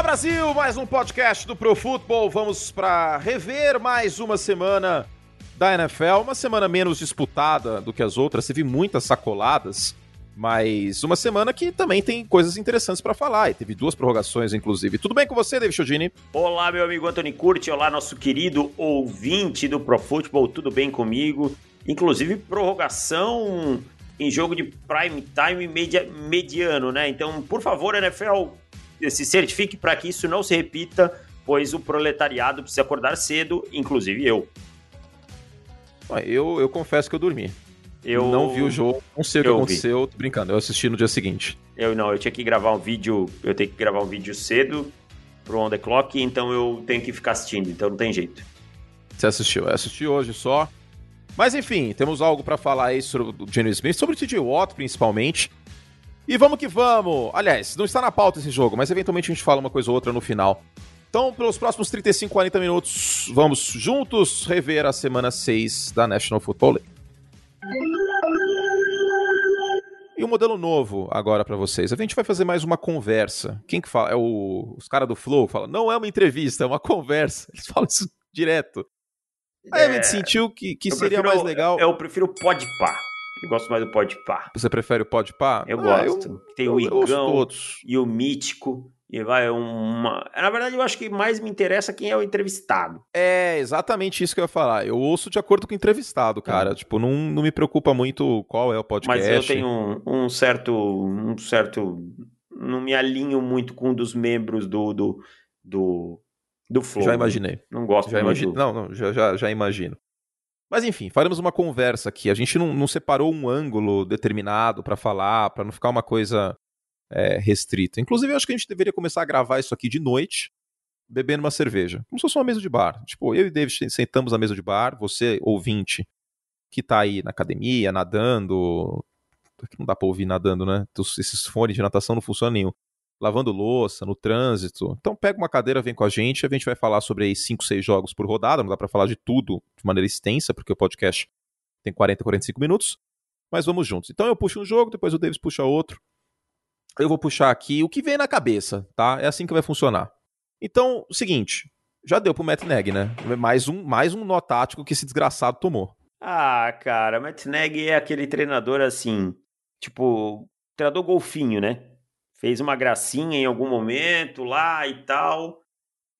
Olá Brasil, mais um podcast do Pro Football. Vamos para rever mais uma semana da NFL, uma semana menos disputada do que as outras. Teve muitas sacoladas, mas uma semana que também tem coisas interessantes para falar. E teve duas prorrogações, inclusive. Tudo bem com você, David Chodini? Olá, meu amigo Anthony Curti. Olá, nosso querido ouvinte do Pro Football. Tudo bem comigo? Inclusive, prorrogação em jogo de prime time media, mediano, né? Então, por favor, NFL, se certifique para que isso não se repita, pois o proletariado precisa acordar cedo, inclusive eu. Eu, eu confesso que eu dormi. Eu não vi o jogo, não sei o que aconteceu, tô brincando, eu assisti no dia seguinte. Eu não, eu tinha que gravar um vídeo, eu tenho que gravar um vídeo cedo pro On The Clock, então eu tenho que ficar assistindo, então não tem jeito. Você assistiu? Eu assisti hoje só. Mas enfim, temos algo para falar aí sobre o Jenny Smith, sobre o TJ Watt principalmente. E vamos que vamos! Aliás, não está na pauta esse jogo, mas eventualmente a gente fala uma coisa ou outra no final. Então, pelos próximos 35, 40 minutos, vamos juntos rever a semana 6 da National Football League. E um modelo novo agora para vocês. A gente vai fazer mais uma conversa. Quem que fala? É o, os caras do Flow fala, não é uma entrevista, é uma conversa. Eles falam isso direto. Aí é, a gente sentiu que, que seria prefiro, mais legal. Eu, eu prefiro Podpah. Eu gosto mais do Podpah. Você prefere o Podpah? Eu ah, gosto. Eu, Tem o Igão e o Mítico. E vai uma. Na verdade, eu acho que mais me interessa quem é o entrevistado. É exatamente isso que eu ia falar. Eu ouço de acordo com o entrevistado, cara. É. Tipo, não, não me preocupa muito qual é o podcast. Mas eu tenho um, um certo. Um certo. Não me alinho muito com um dos membros do. do, do, do Flow. Já imaginei. Não gosto já imagino. Não, não, já, já, já imagino. Mas enfim, faremos uma conversa aqui. A gente não, não separou um ângulo determinado para falar, para não ficar uma coisa é, restrita. Inclusive, eu acho que a gente deveria começar a gravar isso aqui de noite, bebendo uma cerveja. Como se fosse uma mesa de bar. Tipo, eu e David sentamos na mesa de bar, você, ouvinte, que tá aí na academia, nadando. Não dá pra ouvir nadando, né? Esses fones de natação não funcionam nenhum. Lavando louça, no trânsito. Então pega uma cadeira, vem com a gente. A gente vai falar sobre aí 5, 6 jogos por rodada. Não dá para falar de tudo de maneira extensa, porque o podcast tem 40, 45 minutos. Mas vamos juntos. Então eu puxo um jogo, depois o Davis puxa outro eu vou puxar aqui o que vem na cabeça, tá? É assim que vai funcionar. Então, seguinte, já deu pro Matt Neg, né? Mais um, mais um nó tático que esse desgraçado tomou. Ah, cara, Matt Neg é aquele treinador assim, tipo, treinador golfinho, né? Fez uma gracinha em algum momento lá e tal,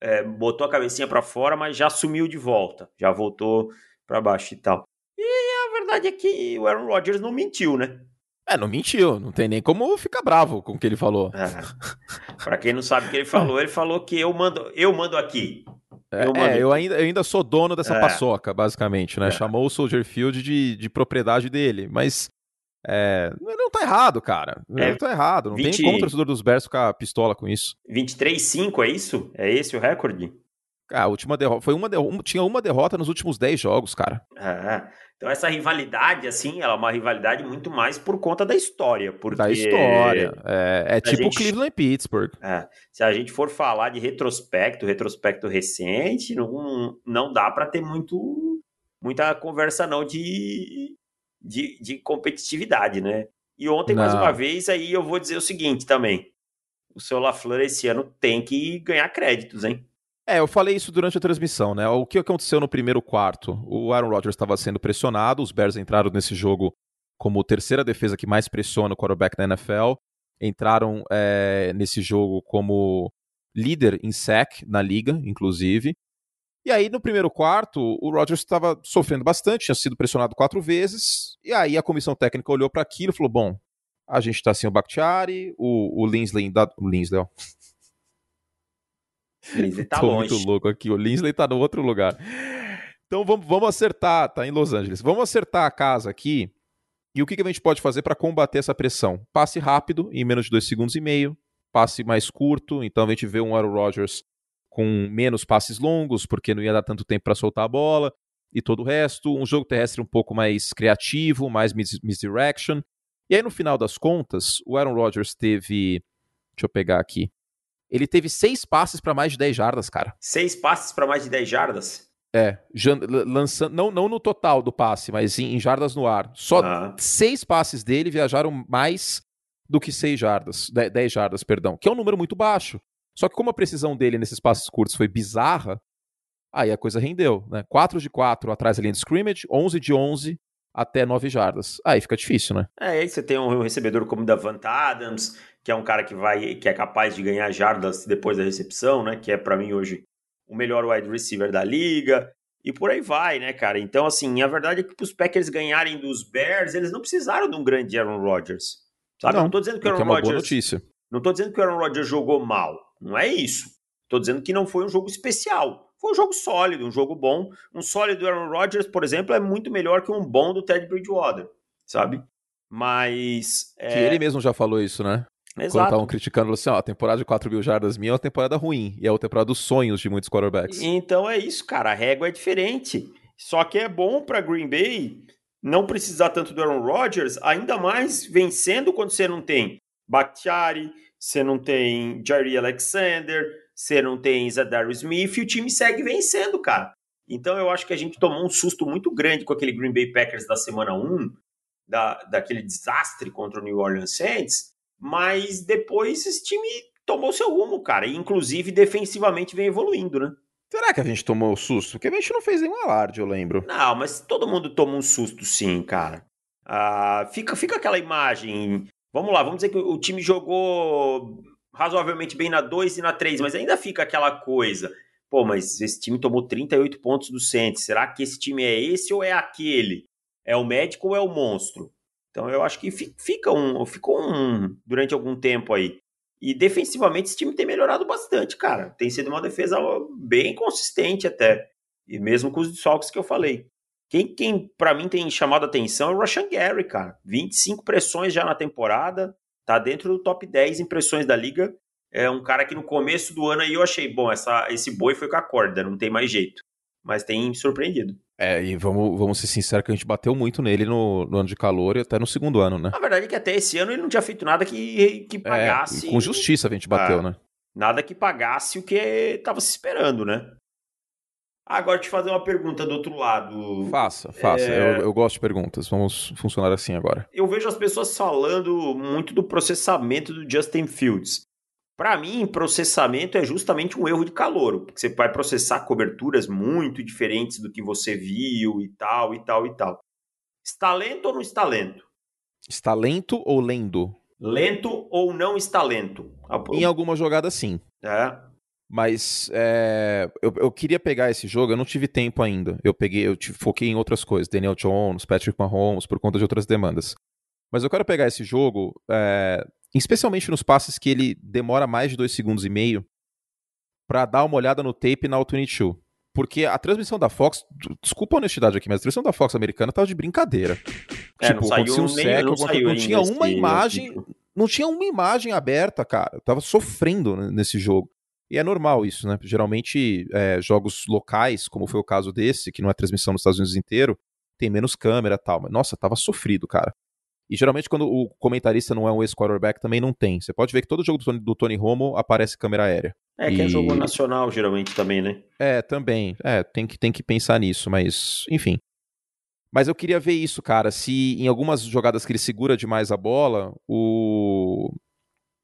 é, botou a cabecinha para fora, mas já sumiu de volta, já voltou para baixo e tal. E a verdade é que o Aaron Rodgers não mentiu, né? É, não mentiu, não tem nem como ficar bravo com o que ele falou. É. Para quem não sabe o que ele falou, ele falou que eu mando, eu mando aqui. É, eu, é, eu, ainda, eu ainda sou dono dessa é. paçoca, basicamente, né? É. Chamou o Soldier Field de, de propriedade dele, mas é, não tá errado, cara. É, não tá errado. Não 20... tem como o torcedor dos Bears ficar pistola com isso. 23-5, é isso? É esse o recorde? Ah, a última derrota. Foi uma derrota. Tinha uma derrota nos últimos 10 jogos, cara. É. Então essa rivalidade, assim, ela é uma rivalidade muito mais por conta da história. Porque... Da história. É, é tipo gente... Cleveland e Pittsburgh. É. Se a gente for falar de retrospecto, retrospecto recente, não, não dá para ter muito muita conversa não de, de, de competitividade, né? E ontem, não. mais uma vez, aí eu vou dizer o seguinte também. O seu LaFleur esse ano tem que ganhar créditos, hein? É, eu falei isso durante a transmissão, né? O que aconteceu no primeiro quarto? O Aaron Rodgers estava sendo pressionado, os Bears entraram nesse jogo como terceira defesa que mais pressiona o quarterback da NFL, entraram é, nesse jogo como líder em sack na liga, inclusive. E aí, no primeiro quarto, o Rodgers estava sofrendo bastante, tinha sido pressionado quatro vezes, e aí a comissão técnica olhou para aquilo e falou: bom, a gente está sem o Bakhtiari, o, o Linsley, o Linsley, ó, Linsley tá Tô longe. muito louco aqui. O Linsley tá no outro lugar. Então vamos, vamos acertar, tá em Los Angeles. Vamos acertar a casa aqui. E o que, que a gente pode fazer para combater essa pressão? Passe rápido, em menos de dois segundos e meio. Passe mais curto, então a gente vê um Aaron Rodgers com menos passes longos, porque não ia dar tanto tempo para soltar a bola e todo o resto. Um jogo terrestre um pouco mais criativo, mais misdirection. E aí, no final das contas, o Aaron Rodgers teve. Deixa eu pegar aqui. Ele teve seis passes para mais de 10 jardas, cara. Seis passes para mais de 10 jardas? É, lançando, não, não no total do passe, mas em, em jardas no ar. Só ah. seis passes dele viajaram mais do que seis jardas, 10 jardas, perdão, que é um número muito baixo. Só que como a precisão dele nesses passes curtos foi bizarra, aí a coisa rendeu, né? 4 de 4 atrás da linha de scrimmage, 11 de 11 até 9 jardas. Aí fica difícil, né? É, aí você tem um recebedor como o Davant Adams, que é um cara que vai que é capaz de ganhar jardas depois da recepção, né? Que é para mim hoje o melhor wide receiver da liga. E por aí vai, né, cara? Então, assim, a verdade é que os Packers ganharem dos Bears, eles não precisaram de um grande Aaron Rodgers. Sabe? Não, não tô dizendo que o é Aaron uma Rodgers. Não tô dizendo que o Aaron Rodgers jogou mal. Não é isso. Tô dizendo que não foi um jogo especial. Foi um jogo sólido, um jogo bom. Um sólido Aaron Rodgers, por exemplo, é muito melhor que um bom do Ted Bridgewater, sabe? Mas. Que ele mesmo já falou isso, né? Quando Exato. estavam criticando, assim, ó, a temporada de 4 mil jardas minha é uma temporada ruim. E é uma temporada dos sonhos de muitos quarterbacks. Então é isso, cara. A régua é diferente. Só que é bom para Green Bay não precisar tanto do Aaron Rodgers, ainda mais vencendo quando você não tem Bakhtiari, você não tem Jerry Alexander, você não tem Zadarius Smith, e o time segue vencendo, cara. Então eu acho que a gente tomou um susto muito grande com aquele Green Bay Packers da semana 1, da, daquele desastre contra o New Orleans Saints, mas depois esse time tomou seu rumo, cara. E inclusive defensivamente vem evoluindo, né? Será que a gente tomou susto? Porque a gente não fez nenhum alarde, eu lembro. Não, mas todo mundo toma um susto sim, cara. Ah, fica, fica aquela imagem. Vamos lá, vamos dizer que o time jogou razoavelmente bem na 2 e na 3, mas ainda fica aquela coisa. Pô, mas esse time tomou 38 pontos do Saints. Será que esse time é esse ou é aquele? É o médico ou é o monstro? Então eu acho que fica um, ficou um durante algum tempo aí. E defensivamente esse time tem melhorado bastante, cara. Tem sido uma defesa bem consistente até. E mesmo com os desfalques que eu falei. Quem, quem para mim tem chamado a atenção é o Rashan Gary, cara. 25 pressões já na temporada. Tá dentro do top 10 impressões da liga. É um cara que no começo do ano aí eu achei, bom, essa, esse boi foi com a corda, não tem mais jeito. Mas tem surpreendido. É, e vamos, vamos ser sinceros que a gente bateu muito nele no, no ano de calor e até no segundo ano, né? A verdade é que até esse ano ele não tinha feito nada que, que pagasse. É, com justiça a gente bateu, né? Nada que pagasse o que estava se esperando, né? Agora te fazer uma pergunta do outro lado. Faça, faça. É... Eu, eu, gosto de perguntas. Vamos funcionar assim agora. Eu vejo as pessoas falando muito do processamento do Justin Fields. Para mim, processamento é justamente um erro de calor, porque você vai processar coberturas muito diferentes do que você viu e tal, e tal, e tal. Está lento ou não está lento? Está lento ou lendo? Lento ou não está lento? Em alguma jogada, sim. É. Mas é, eu, eu, queria pegar esse jogo, eu não tive tempo ainda. Eu peguei, eu te, foquei em outras coisas, Daniel Jones, Patrick Mahomes, por conta de outras demandas. Mas eu quero pegar esse jogo, é, especialmente nos passes que ele demora mais de dois segundos e meio, para dar uma olhada no tape na All-22. Porque a transmissão da Fox, desculpa a honestidade aqui, mas a transmissão da Fox americana tava de brincadeira. É, tipo, não saiu um sec, não, não, não tinha uma imagem, não tinha uma imagem aberta, cara. Eu tava sofrendo nesse jogo. E é normal isso, né? Geralmente, é, jogos locais, como foi o caso desse, que não é transmissão nos Estados Unidos inteiro, tem menos câmera e tal. Mas, nossa, tava sofrido, cara. E geralmente, quando o comentarista não é um ex-quarterback, também não tem. Você pode ver que todo jogo do Tony, do Tony Romo aparece câmera aérea. É, que é jogo nacional, geralmente, também, né? É, também. É, tem que, tem que pensar nisso, mas, enfim. Mas eu queria ver isso, cara. Se em algumas jogadas que ele segura demais a bola, o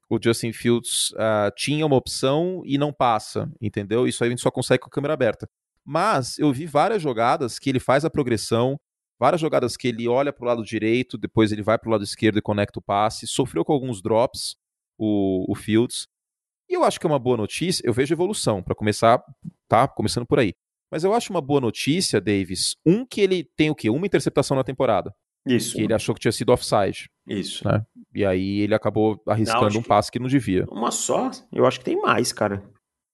o Justin Fields uh, tinha uma opção e não passa, entendeu? Isso aí a gente só consegue com a câmera aberta. Mas eu vi várias jogadas que ele faz a progressão, várias jogadas que ele olha para o lado direito, depois ele vai para o lado esquerdo e conecta o passe. Sofreu com alguns drops o, o Fields. E eu acho que é uma boa notícia. Eu vejo evolução, para começar, tá? Começando por aí. Mas eu acho uma boa notícia, Davis. Um, que ele tem o quê? Uma interceptação na temporada. Isso. Que ele achou que tinha sido offside. Isso. Né? E aí ele acabou arriscando não, um passe que não devia. Uma só? Eu acho que tem mais, cara.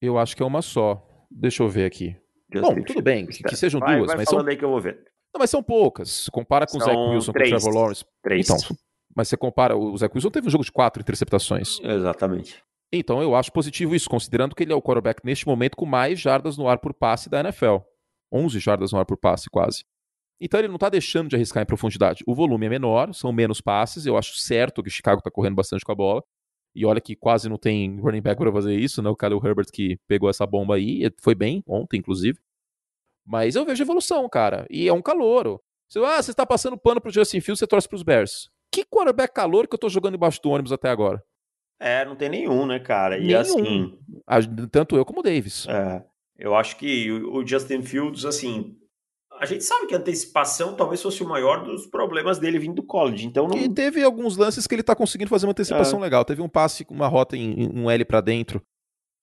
Eu acho que é uma só. Deixa eu ver aqui. Just Bom, tudo bem, que, que sejam vai, duas, vai mas são. aí que eu vou ver. Não, mas são poucas. Compara com São o Zach Wilson três. com o Trevor Lawrence. Três. Então, mas você compara, o Zach Wilson teve um jogo de quatro interceptações. Exatamente. Então eu acho positivo isso, considerando que ele é o quarterback neste momento com mais jardas no ar por passe da NFL. 11 jardas no ar por passe, quase. Então ele não está deixando de arriscar em profundidade. O volume é menor, são menos passes. Eu acho certo que o Chicago está correndo bastante com a bola. E olha que quase não tem running back para fazer isso, né? O Kyle Herbert que pegou essa bomba aí, foi bem ontem, inclusive. Mas eu vejo evolução, cara. E é um calouro. Você, ah, você está passando pano pro Justin Fields, você torce pros Bears. Que quarterback calor que eu tô jogando embaixo do ônibus até agora? É, não tem nenhum, né, cara? E nenhum. assim. Tanto eu como o Davis. É, eu acho que o Justin Fields, assim, a gente sabe que a antecipação talvez fosse o maior dos problemas dele vindo do college. Então não... E teve alguns lances que ele tá conseguindo fazer uma antecipação é. legal. Teve um passe, uma rota em, um L para dentro,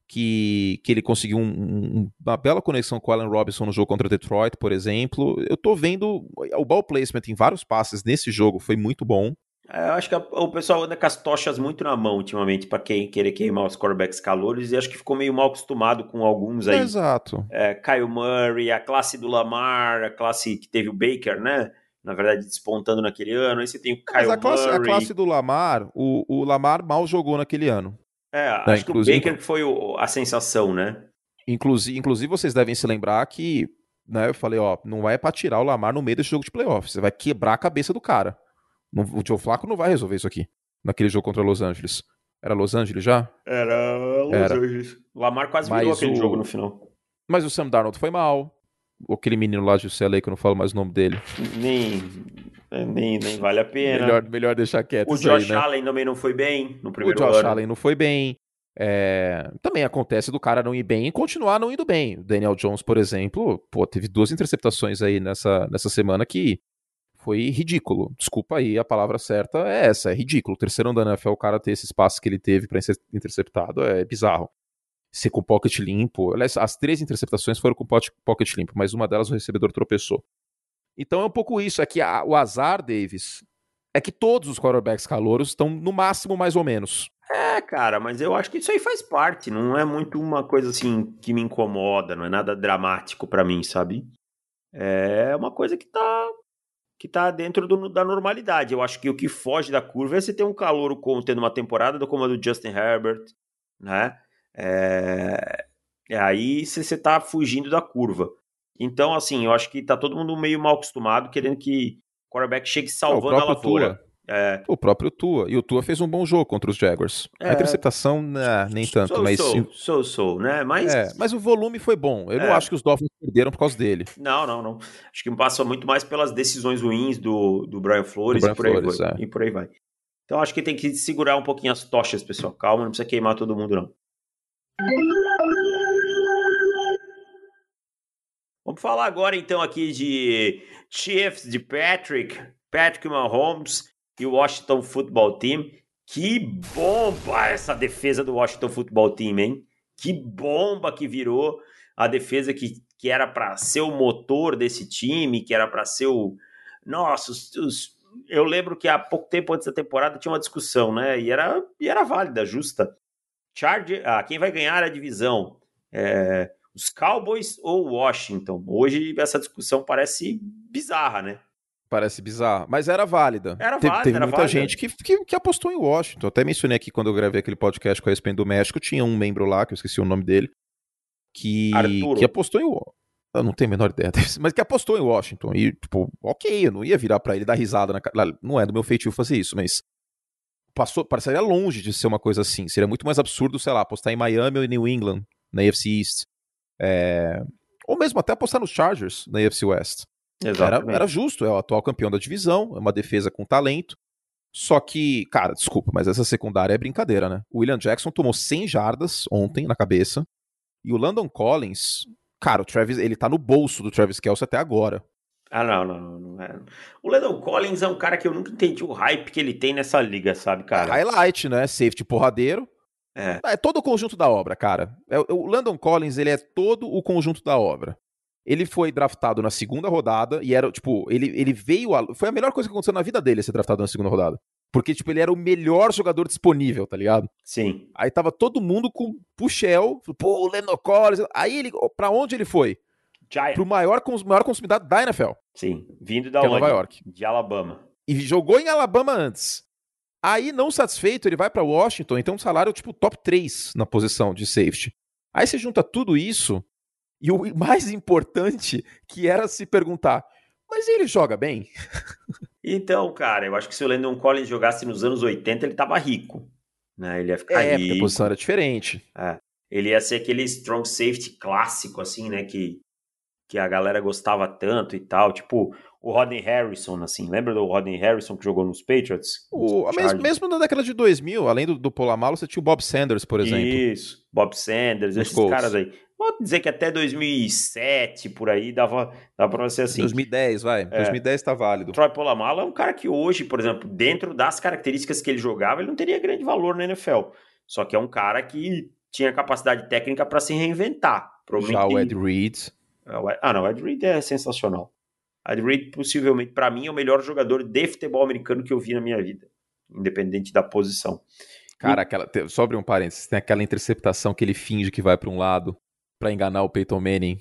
que, que ele conseguiu um, um, uma bela conexão com o Allen Robinson no jogo contra Detroit, por exemplo. Eu tô vendo o ball placement em vários passes nesse jogo foi muito bom. É, eu acho que a, o pessoal anda com as tochas muito na mão ultimamente para quem querer queimar os quarterbacks calores e acho que ficou meio mal acostumado com alguns aí. Exato. É, Kyle Murray, a classe do Lamar, a classe que teve o Baker, né? Na verdade, despontando naquele ano. Aí você tem o Kyle Mas a classe, Murray. A classe do Lamar, o, o Lamar mal jogou naquele ano. É, né? acho inclusive, que o Baker foi o, a sensação, né? Inclusive, inclusive, vocês devem se lembrar que né, eu falei, ó, não vai para tirar o Lamar no meio desse jogo de playoffs. Você vai quebrar a cabeça do cara. O Joe Flaco não vai resolver isso aqui. Naquele jogo contra Los Angeles. Era Los Angeles já? Era Los Era. Angeles. Lamar quase virou Mas aquele o... jogo no final. Mas o Sam Darnold foi mal. Aquele menino lá de UCLA, que eu não falo mais o nome dele. Nem, nem, nem vale a pena. Melhor, melhor deixar quieto. O Josh aí, né? Allen também não foi bem no primeiro ano. O Josh ano. Allen não foi bem. É... Também acontece do cara não ir bem e continuar não indo bem. O Daniel Jones, por exemplo, pô, teve duas interceptações aí nessa, nessa semana que foi ridículo. Desculpa aí, a palavra certa é essa, é ridículo. O terceiro da NFL, o cara ter esse espaço que ele teve para ser interceptado é bizarro. Ser com pocket limpo. Aliás, as três interceptações foram com pocket limpo, mas uma delas o recebedor tropeçou. Então é um pouco isso, é que a, o azar, Davis, é que todos os quarterbacks calouros estão no máximo mais ou menos. É, cara, mas eu acho que isso aí faz parte, não é muito uma coisa assim que me incomoda, não é nada dramático para mim, sabe? É uma coisa que tá que tá dentro do, da normalidade. Eu acho que o que foge da curva é você ter um calor como tendo uma temporada como a do Justin Herbert, né? É, é aí você tá fugindo da curva. Então, assim, eu acho que tá todo mundo meio mal acostumado, querendo que o quarterback chegue salvando a lavoura. Tua. É. O próprio Tua. E o Tua fez um bom jogo contra os Jaguars. É. A interceptação, né, nem tanto, sou, mas. Sou, sou, sou, né? Mas... É, mas o volume foi bom. Eu não é. acho que os Dolphins perderam por causa dele. Não, não, não. Acho que passa muito mais pelas decisões ruins do, do Brian Flores, do Brian e, por Flores vai, é. e por aí vai. Então acho que tem que segurar um pouquinho as tochas, pessoal. Calma, não precisa queimar todo mundo, não. Vamos falar agora então aqui de Chiefs, de Patrick, Patrick Mahomes e o Washington Football Team. Que bomba essa defesa do Washington Football Team, hein? Que bomba que virou a defesa que, que era para ser o motor desse time, que era para ser o. Nossa, os, os... eu lembro que há pouco tempo antes da temporada tinha uma discussão, né? E era, e era válida, justa. Charge, ah, quem vai ganhar a divisão? É, os Cowboys ou Washington? Hoje essa discussão parece bizarra, né? Parece bizarro, mas era válida. Era válida, teve, teve era muita válida. gente que, que, que, apostou em Washington. Até mencionei aqui quando eu gravei aquele podcast com a ESPN do México, tinha um membro lá, que eu esqueci o nome dele, que, que apostou em Washington. Eu não tenho a menor ideia, mas que apostou em Washington. E, tipo, ok, eu não ia virar para ele dar risada na cara. Não é do meu feitio fazer isso, mas passou, pareceria longe de ser uma coisa assim. Seria muito mais absurdo, sei lá, apostar em Miami ou em New England, na AFC East. É... Ou mesmo até apostar nos Chargers, na AFC West. Era, era justo, é o atual campeão da divisão, é uma defesa com talento. Só que, cara, desculpa, mas essa secundária é brincadeira, né? O William Jackson tomou 100 jardas ontem na cabeça. E o Landon Collins, cara, o Travis, ele tá no bolso do Travis Kelce até agora. Ah, não, não, não é. O Landon Collins é um cara que eu nunca entendi o hype que ele tem nessa liga, sabe, cara? Highlight, né? Safety porradeiro. É. é todo o conjunto da obra, cara. É, o Landon Collins, ele é todo o conjunto da obra. Ele foi draftado na segunda rodada e era, tipo, ele, ele veio. A, foi a melhor coisa que aconteceu na vida dele ser draftado na segunda rodada. Porque, tipo, ele era o melhor jogador disponível, tá ligado? Sim. Aí tava todo mundo com Puxel, pô, o Leno Collins. Aí ele, pra onde ele foi? Giant. Pro maior, maior consumidade da NFL. Sim, vindo da que? É Nova York. De Alabama. E jogou em Alabama antes. Aí, não satisfeito, ele vai para Washington, então um salário tipo top 3 na posição de safety. Aí você junta tudo isso, e o mais importante, que era se perguntar, mas ele joga bem? Então, cara, eu acho que se o Landon Collins jogasse nos anos 80, ele tava rico. Né? Ele ia ficar é, rico. a posição era diferente. É. Ele ia ser aquele strong safety clássico, assim, né? Que, que a galera gostava tanto e tal, tipo o Rodney Harrison, assim, lembra do Rodney Harrison que jogou nos Patriots? O, mesmo, mesmo, na década de 2000, além do, do Polamalo, você tinha o Bob Sanders, por exemplo. Isso, Bob Sanders, esses Colts. caras aí. Vou dizer que até 2007, por aí, dava, dava pra ser assim. 2010, vai. É. 2010 tá válido. Troy Polamalu é um cara que hoje, por exemplo, dentro das características que ele jogava, ele não teria grande valor na NFL. Só que é um cara que tinha capacidade técnica para se reinventar. Já o Ed Reed. É, ah, não, o Ed Reed é sensacional. O Ed Reed, possivelmente, para mim, é o melhor jogador de futebol americano que eu vi na minha vida, independente da posição. Cara, aquela, sobre um parênteses, tem aquela interceptação que ele finge que vai para um lado para enganar o Peyton Manning.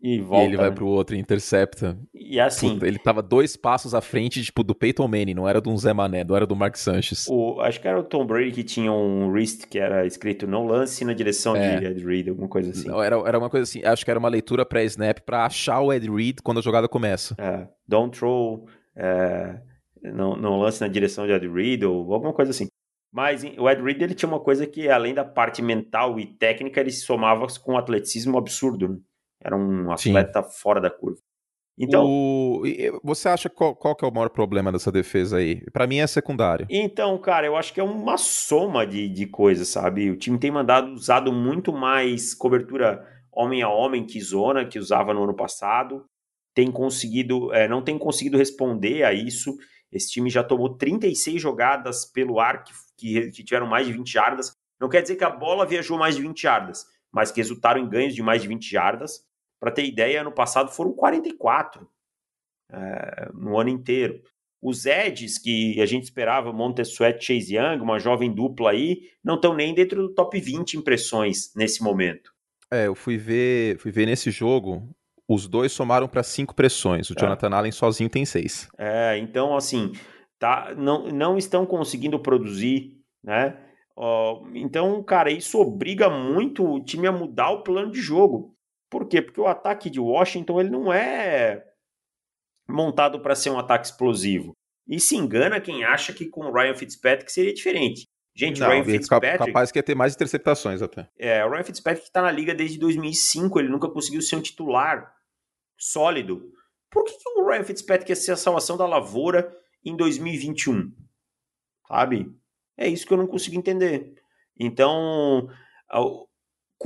E, volta, e ele vai né? pro outro e intercepta. E assim. Puta, ele tava dois passos à frente, tipo, do Peyton Manning, não era do Zé Mané, não era do Mark Sanchez. O, acho que era o Tom Brady que tinha um wrist que era escrito não lance na direção é. de Ed Reed, alguma coisa assim. Não, era, era uma coisa assim, acho que era uma leitura pré-snap para achar o Ed Reed quando a jogada começa. É, don't throw, é, não, não lance na direção de Ed Reed ou alguma coisa assim. Mas o Ed Reed ele tinha uma coisa que, além da parte mental e técnica, ele se somava com um atleticismo absurdo. Né? Era um atleta Sim. fora da curva. Então, o... você acha qual, qual que é o maior problema dessa defesa aí? Para mim é secundário. Então, cara, eu acho que é uma soma de, de coisas, sabe? O time tem mandado usado muito mais cobertura homem a homem que zona que usava no ano passado. Tem conseguido, é, não tem conseguido responder a isso. Esse time já tomou 36 jogadas pelo ar que que, que tiveram mais de 20 jardas. Não quer dizer que a bola viajou mais de 20 jardas, mas que resultaram em ganhos de mais de 20 jardas. Para ter ideia, ano passado foram 44 é, no ano inteiro. Os Eds, que a gente esperava, Montessuet Chase Young, uma jovem dupla aí, não estão nem dentro do top 20 impressões nesse momento. É, eu fui ver, fui ver nesse jogo, os dois somaram para cinco pressões. O é. Jonathan Allen sozinho tem seis. É, então assim, tá? Não, não estão conseguindo produzir, né? Uh, então, cara, isso obriga muito o time a mudar o plano de jogo. Por quê? Porque o ataque de Washington ele não é montado para ser um ataque explosivo. E se engana quem acha que com o Ryan Fitzpatrick seria diferente. Gente, não, o Ryan Fitzpatrick. Capaz que ia ter mais interceptações até. É, o Ryan Fitzpatrick está na liga desde 2005, ele nunca conseguiu ser um titular sólido. Por que, que o Ryan Fitzpatrick ia ser a salvação da lavoura em 2021? Sabe? É isso que eu não consigo entender. Então,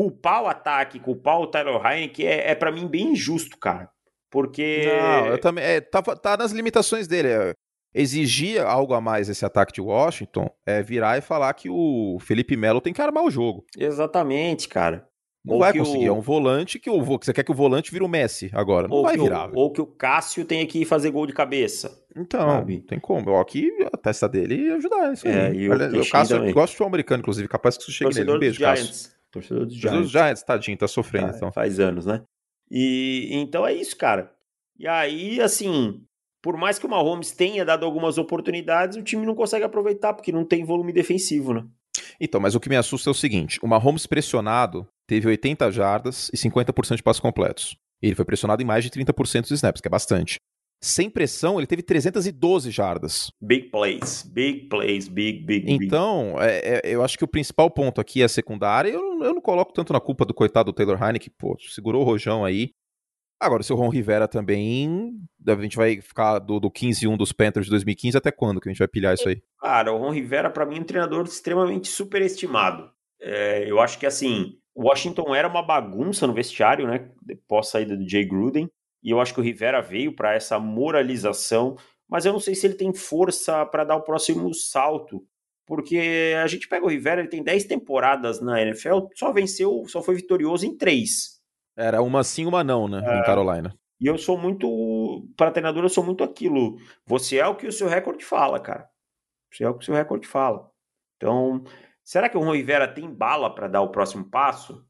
culpar o ataque, culpar o Tyler Heineken é, é para mim bem injusto, cara. Porque. Não, eu também. É, tá, tá nas limitações dele. É, exigia algo a mais esse ataque de Washington é virar e falar que o Felipe Melo tem que armar o jogo. Exatamente, cara. Não ou vai conseguir. O... É um volante que, o, que você quer que o volante vire o Messi agora. Não ou vai virar. O, ou que o Cássio tenha que fazer gol de cabeça. Então, sabe? tem como. Ó, aqui a testa dele ajudar. Isso é, e o, o Cássio também. gosta de futebol americano, inclusive. Capaz que isso chegue Torcedor nele. Um beijo. Cássio. Torcedor dos Giants. dos Giants, tadinho, tá sofrendo. Ah, então. Faz anos, né? E então é isso, cara. E aí, assim, por mais que o Mahomes tenha dado algumas oportunidades, o time não consegue aproveitar, porque não tem volume defensivo, né? Então, mas o que me assusta é o seguinte: o Mahomes pressionado teve 80 jardas e 50% de passos completos. Ele foi pressionado em mais de 30% dos snaps, que é bastante. Sem pressão, ele teve 312 jardas. Big plays, big plays, big, big, big. Então, é, é, eu acho que o principal ponto aqui é a secundária. Eu, eu não coloco tanto na culpa do coitado do Taylor Heineken, pô, segurou o rojão aí. Agora, se o Ron Rivera também. A gente vai ficar do, do 15-1 dos Panthers de 2015 até quando que a gente vai pilhar isso aí? Cara, o Ron Rivera, para mim, é um treinador extremamente superestimado. É, eu acho que, assim, Washington era uma bagunça no vestiário, né? Pós saída do Jay Gruden. E eu acho que o Rivera veio para essa moralização. Mas eu não sei se ele tem força para dar o próximo salto. Porque a gente pega o Rivera, ele tem 10 temporadas na NFL, só venceu, só foi vitorioso em 3. Era uma sim, uma não, né? É, em Carolina. E eu sou muito. Para treinador, eu sou muito aquilo. Você é o que o seu recorde fala, cara. Você é o que o seu recorde fala. Então, será que o Ron Rivera tem bala para dar o próximo passo?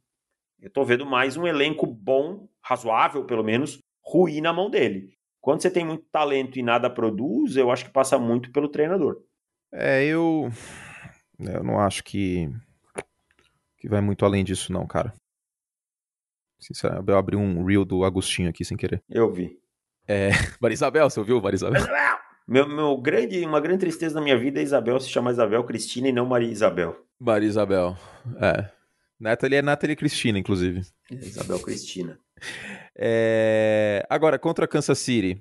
Eu tô vendo mais um elenco bom, razoável pelo menos, ruim na mão dele. Quando você tem muito talento e nada produz, eu acho que passa muito pelo treinador. É, eu. Eu não acho que. Que vai muito além disso, não, cara. Eu abri um reel do Agostinho aqui sem querer. Eu vi. É, Marisabel, você ouviu, Marisabel? Meu, meu grande, uma grande tristeza na minha vida é Isabel se chama Isabel Cristina e não Maria Isabel. Maria Isabel, é. Nathalie é Nathalie Cristina, inclusive. Isabel Cristina. É... Agora, contra Kansas City,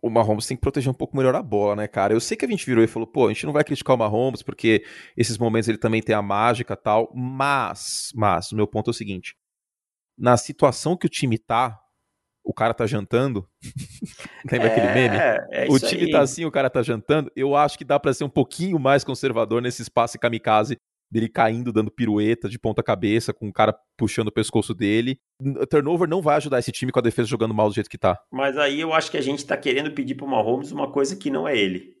o Mahomes tem que proteger um pouco melhor a bola, né, cara? Eu sei que a gente virou e falou, pô, a gente não vai criticar o Mahomes porque esses momentos ele também tem a mágica tal, mas, mas, o meu ponto é o seguinte, na situação que o time tá, o cara tá jantando, lembra é, aquele meme? É o time aí. tá assim, o cara tá jantando, eu acho que dá para ser um pouquinho mais conservador nesse espaço kamikaze dele caindo, dando pirueta de ponta cabeça, com o cara puxando o pescoço dele. O turnover não vai ajudar esse time com a defesa jogando mal do jeito que tá. Mas aí eu acho que a gente tá querendo pedir pro Mahomes uma coisa que não é ele.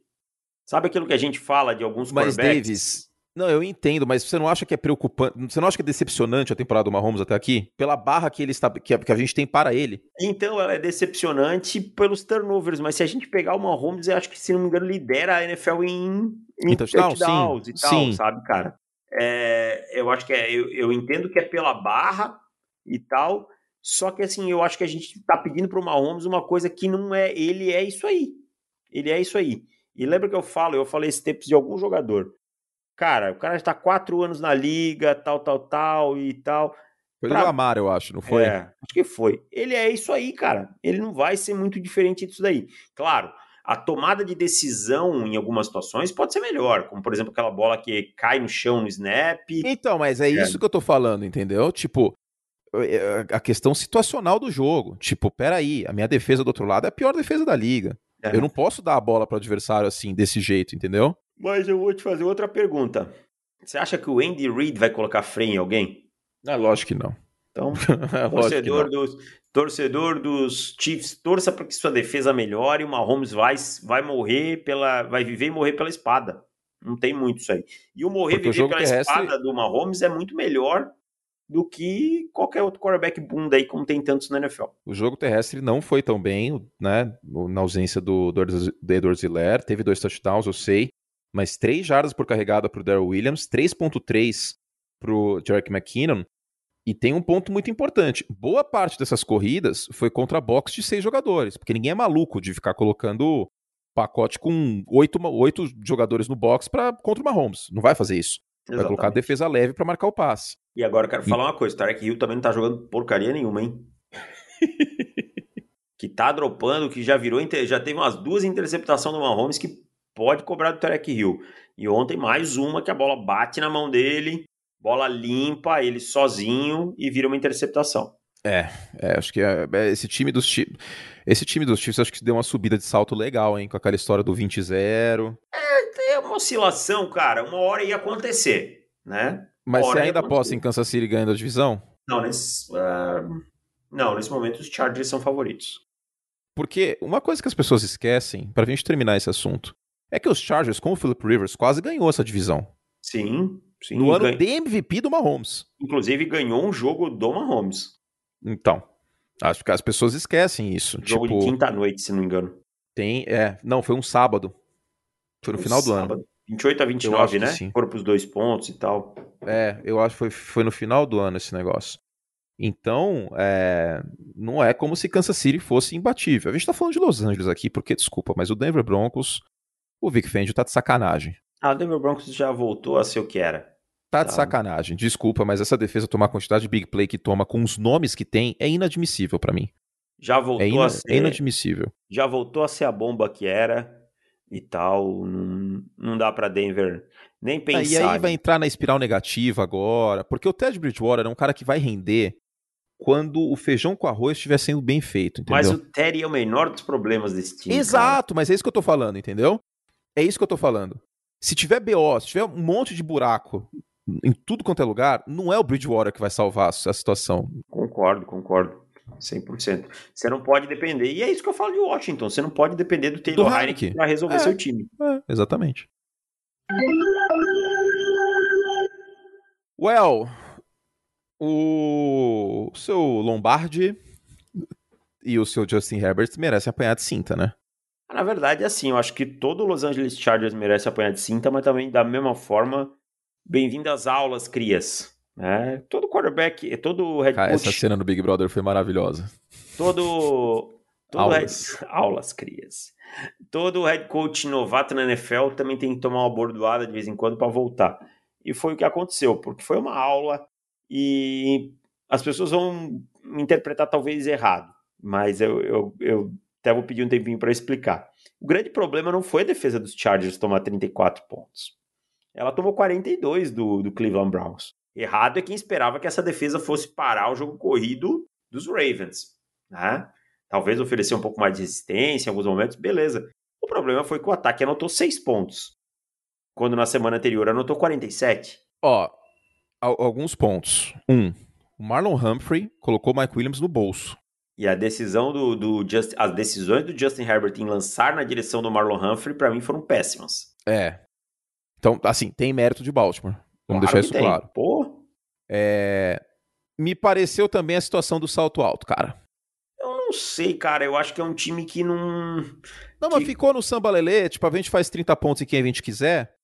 Sabe aquilo que a gente fala de alguns Mas Davis, não, eu entendo, mas você não acha que é preocupante, você não acha que é decepcionante a temporada do Mahomes até aqui? Pela barra que ele está que a gente tem para ele? Então, ela é decepcionante pelos turnovers, mas se a gente pegar o Mahomes, eu acho que se não me engano lidera a NFL em, em, touchdowns, touchdowns sim, e tal, sim. sabe, cara? É, eu acho que é, eu, eu, entendo que é pela barra e tal, só que assim, eu acho que a gente tá pedindo pro Mahomes uma coisa que não é, ele é isso aí. Ele é isso aí. E lembra que eu falo, eu falei esse tempo de algum jogador. Cara, o cara está quatro anos na liga, tal, tal, tal e tal. Foi pra... do Lamar, eu acho, não foi? É, acho que foi. Ele é isso aí, cara. Ele não vai ser muito diferente disso daí. Claro, a tomada de decisão em algumas situações pode ser melhor, como por exemplo aquela bola que cai no chão no snap. Então, mas é, é. isso que eu tô falando, entendeu? Tipo, é, é, a questão situacional do jogo. Tipo, peraí, a minha defesa do outro lado é a pior defesa da liga. É. Eu não posso dar a bola para o adversário assim, desse jeito, entendeu? Mas eu vou te fazer outra pergunta. Você acha que o Andy Reid vai colocar freio em alguém? É lógico que não. Então, torcedor, dos, torcedor dos Chiefs, torça para que sua defesa melhore. O Mahomes vai, vai morrer pela. vai viver e morrer pela espada. Não tem muito isso aí. E o morrer e viver pela terrestre... espada do Mahomes é muito melhor do que qualquer outro quarterback bunda aí, como tem tantos na NFL. O jogo terrestre não foi tão bem, né? Na ausência do, do Edward Ziller. Teve dois touchdowns, eu sei. Mas três jardas por carregada para o Daryl Williams, 3.3 para o Jarek McKinnon. E tem um ponto muito importante. Boa parte dessas corridas foi contra box de seis jogadores, porque ninguém é maluco de ficar colocando pacote com oito, oito jogadores no box para contra o Mahomes. Não vai fazer isso. Exatamente. Vai colocar defesa leve para marcar o passe. E agora eu quero falar uma coisa: o Tarek Hill também não tá jogando porcaria nenhuma, hein? que tá dropando, que já virou, já teve umas duas interceptações do Mahomes que pode cobrar do Tarek Hill. E ontem mais uma que a bola bate na mão dele bola limpa, ele sozinho e vira uma interceptação. É, é acho que é, é, esse time dos esse time dos Chiefs acho que deu uma subida de salto legal, hein, com aquela história do 20-0. É, é uma oscilação, cara, uma hora ia acontecer, né? Mas você ainda aposta em Kansas City ganhando a divisão? Não, nesse, uh, não, nesse momento os Chargers são favoritos. Porque uma coisa que as pessoas esquecem, pra gente terminar esse assunto, é que os Chargers com o Philip Rivers quase ganhou essa divisão. Sim, Sim, no ano ganha... de MVP do Mahomes. Inclusive ganhou um jogo do Mahomes. Então, acho que as pessoas esquecem isso. Jogo tipo, de quinta-noite, se não me engano. Tem, é, não, foi um sábado. Foi no um final sábado. do ano. 28 a 29, né? Sim. Foram pros dois pontos e tal. É, eu acho que foi, foi no final do ano esse negócio. Então, é, não é como se Kansas City fosse imbatível. A gente tá falando de Los Angeles aqui, porque, desculpa, mas o Denver Broncos, o Vic Fangio tá de sacanagem. Ah, o Denver Broncos já voltou a ser o que era. Tá de sacanagem, desculpa, mas essa defesa tomar a quantidade de big play que toma com os nomes que tem é inadmissível para mim. Já voltou é ina a ser. É inadmissível. Já voltou a ser a bomba que era e tal. Não, não dá para Denver nem pensar. Ah, e aí vai entrar na espiral negativa agora, porque o Ted Bridgewater é um cara que vai render quando o feijão com arroz estiver sendo bem feito, entendeu? Mas o Terry é o menor dos problemas desse time. Exato, cara. mas é isso que eu tô falando, entendeu? É isso que eu tô falando. Se tiver BO, se tiver um monte de buraco em tudo quanto é lugar, não é o Bridgewater que vai salvar a situação. Concordo, concordo. 100%. Você não pode depender. E é isso que eu falo de Washington. Você não pode depender do Taylor do Heineken para resolver é, seu time. É, exatamente. Well, o seu Lombardi e o seu Justin Herbert merecem apanhar de cinta, né? Na verdade, é assim, eu acho que todo Los Angeles Chargers merece apanhar de cinta, mas também da mesma forma Bem-vindo às aulas, crias. É, todo quarterback, todo head coach... essa cena no Big Brother foi maravilhosa. Todo... todo aulas. Head, aulas, crias. Todo head coach novato na NFL também tem que tomar uma bordoada de vez em quando para voltar. E foi o que aconteceu, porque foi uma aula e as pessoas vão me interpretar talvez errado, mas eu, eu, eu até vou pedir um tempinho para explicar. O grande problema não foi a defesa dos Chargers tomar 34 pontos. Ela tomou 42 do, do Cleveland Browns. Errado é quem esperava que essa defesa fosse parar o jogo corrido dos Ravens. Né? Talvez oferecer um pouco mais de resistência em alguns momentos, beleza. O problema foi que o ataque anotou 6 pontos, quando na semana anterior anotou 47. Ó, alguns pontos. Um, o Marlon Humphrey colocou o Mike Williams no bolso. E a decisão do, do Just, as decisões do Justin Herbert em lançar na direção do Marlon Humphrey, para mim, foram péssimas. É. Então, assim, tem mérito de Baltimore. Vamos claro deixar isso tem. claro. Pô. É... Me pareceu também a situação do salto alto, cara. Eu não sei, cara. Eu acho que é um time que não. Não, que... mas ficou no samba lelê, tipo, a gente faz 30 pontos em quem a gente quiser.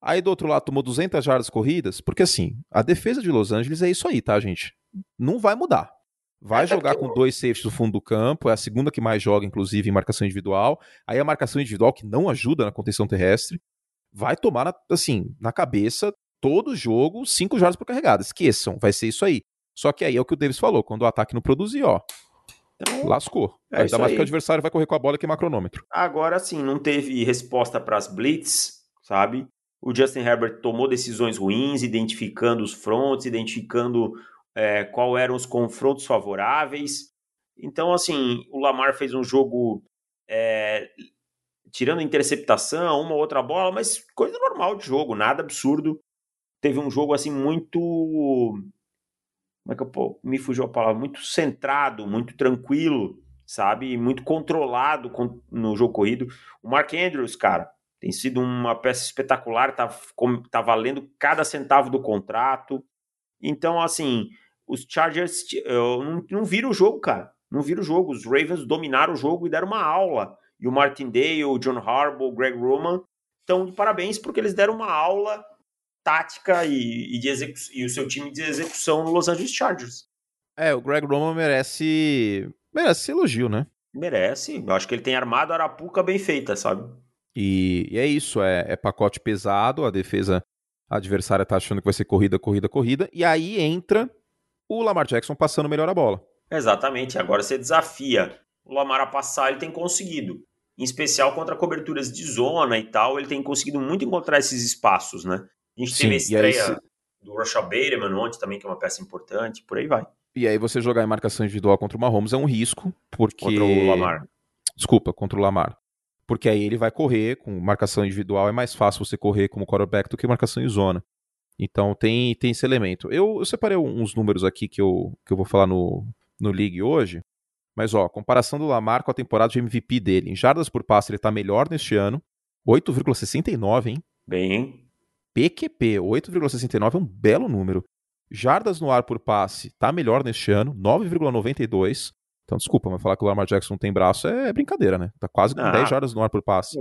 Aí do outro lado tomou 200 jardas corridas, porque assim, a defesa de Los Angeles é isso aí, tá, gente? Não vai mudar. Vai é jogar com dois safeties no fundo do campo, é a segunda que mais joga, inclusive, em marcação individual. Aí a marcação individual, que não ajuda na contenção terrestre, vai tomar, na, assim, na cabeça todo jogo, cinco jardas por carregada. Esqueçam, vai ser isso aí. Só que aí é o que o Davis falou, quando o ataque não produzir, ó, então, lascou. É Ainda mais aí. que o adversário vai correr com a bola que é cronômetro. Agora sim, não teve resposta para as blitz, sabe? O Justin Herbert tomou decisões ruins, identificando os fronts, identificando é, qual eram os confrontos favoráveis. Então, assim, o Lamar fez um jogo é, tirando interceptação, uma outra bola, mas coisa normal de jogo, nada absurdo. Teve um jogo assim muito. Como é que eu me fugiu a palavra? Muito centrado, muito tranquilo, sabe? Muito controlado no jogo corrido. O Mark Andrews, cara, tem sido uma peça espetacular, tá, tá valendo cada centavo do contrato. Então, assim, os Chargers eu não, não viram o jogo, cara. Não viram o jogo. Os Ravens dominaram o jogo e deram uma aula. E o Martindale, o John Harbaugh, o Greg Roman estão de parabéns porque eles deram uma aula tática e, e, de e o seu time de execução no Los Angeles Chargers. É, o Greg Roman merece merece elogio, né? Merece. Eu acho que ele tem armado a arapuca bem feita, sabe? E, e é isso, é, é, pacote pesado, a defesa adversária tá achando que vai ser corrida, corrida, corrida, e aí entra o Lamar Jackson passando melhor a bola. Exatamente, agora você desafia o Lamar a passar, ele tem conseguido. Em especial contra coberturas de zona e tal, ele tem conseguido muito encontrar esses espaços, né? A gente Sim, teve a estreia aí, do Rashad Bateman ontem também, que é uma peça importante, por aí vai. E aí você jogar em marcação individual contra o Mahomes é um risco, porque... Contra o Lamar. Desculpa, contra o Lamar. Porque aí ele vai correr, com marcação individual é mais fácil você correr como quarterback do que marcação em zona. Então tem, tem esse elemento. Eu, eu separei uns números aqui que eu, que eu vou falar no, no League hoje. Mas, ó, comparação do Lamar com a temporada de MVP dele. Em jardas por passe, ele tá melhor neste ano. 8,69, hein? Bem, hein? PQP, 8,69 é um belo número. Jardas no ar por passe, tá melhor neste ano, 9,92. Então, desculpa, mas falar que o Lamar Jackson não tem braço é brincadeira, né? Tá quase com ah, 10 jardas no ar por passe.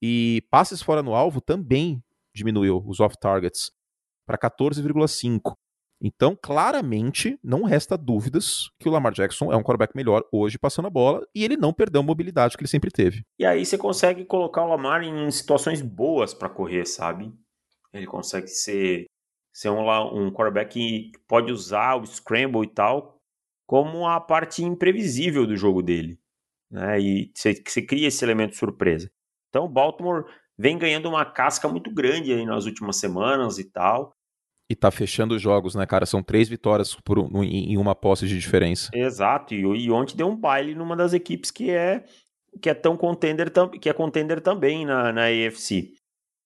E passes fora no alvo também diminuiu, os off-targets para 14,5. Então, claramente, não resta dúvidas que o Lamar Jackson é um quarterback melhor hoje passando a bola e ele não perdeu a mobilidade que ele sempre teve. E aí você consegue colocar o Lamar em situações boas para correr, sabe? Ele consegue ser, ser um, um quarterback que pode usar o scramble e tal como a parte imprevisível do jogo dele. Né? E você, cria esse elemento surpresa. Então, o Baltimore vem ganhando uma casca muito grande aí nas últimas semanas e tal. E tá fechando os jogos, né, cara? São três vitórias por um, em uma posse de diferença. Exato. E, e ontem deu um baile numa das equipes que é que é tão contender que é contender também na, na AFC.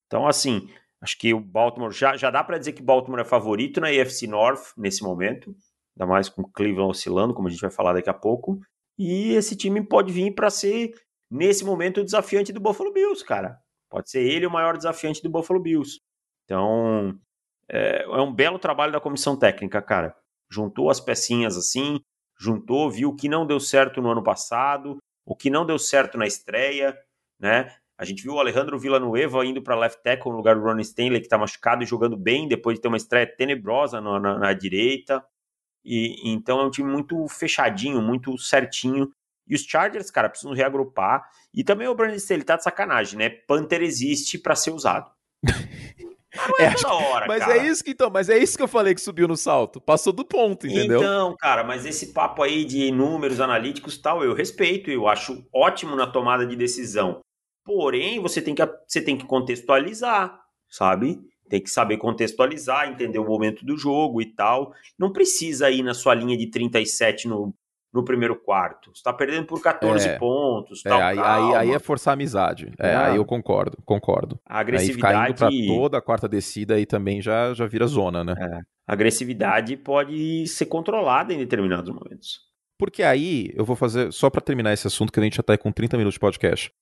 Então, assim, acho que o Baltimore já, já dá para dizer que Baltimore é favorito na AFC North nesse momento, ainda mais com Cleveland oscilando, como a gente vai falar daqui a pouco. E esse time pode vir para ser nesse momento o desafiante do Buffalo Bills, cara. Pode ser ele o maior desafiante do Buffalo Bills. Então, é, é um belo trabalho da comissão técnica, cara. Juntou as pecinhas assim, juntou, viu o que não deu certo no ano passado, o que não deu certo na estreia, né? A gente viu o Alejandro Villanueva indo para left tackle no lugar do Ronnie Stanley, que está machucado e jogando bem depois de ter uma estreia tenebrosa na, na, na, direita. E então é um time muito fechadinho, muito certinho. E os Chargers, cara, precisam reagrupar. E também o Brandon Staley tá de sacanagem, né? Panther existe para ser usado. é, é toda hora, mas cara. é isso que então, mas é isso que eu falei que subiu no salto. Passou do ponto, entendeu? Então, cara, mas esse papo aí de números analíticos tal, eu respeito, eu acho ótimo na tomada de decisão. Porém, você tem que, você tem que contextualizar, sabe? Tem que saber contextualizar, entender o momento do jogo e tal. Não precisa ir na sua linha de 37 no, no primeiro quarto. Você tá perdendo por 14 é, pontos. Tal, é, aí, aí, aí, é forçar a amizade. É, aí eu concordo, concordo. A agressividade. Aí ficar indo pra toda a quarta descida aí também já, já vira zona, né? É. A agressividade pode ser controlada em determinados momentos. Porque aí eu vou fazer, só para terminar esse assunto, que a gente já tá aí com 30 minutos de podcast.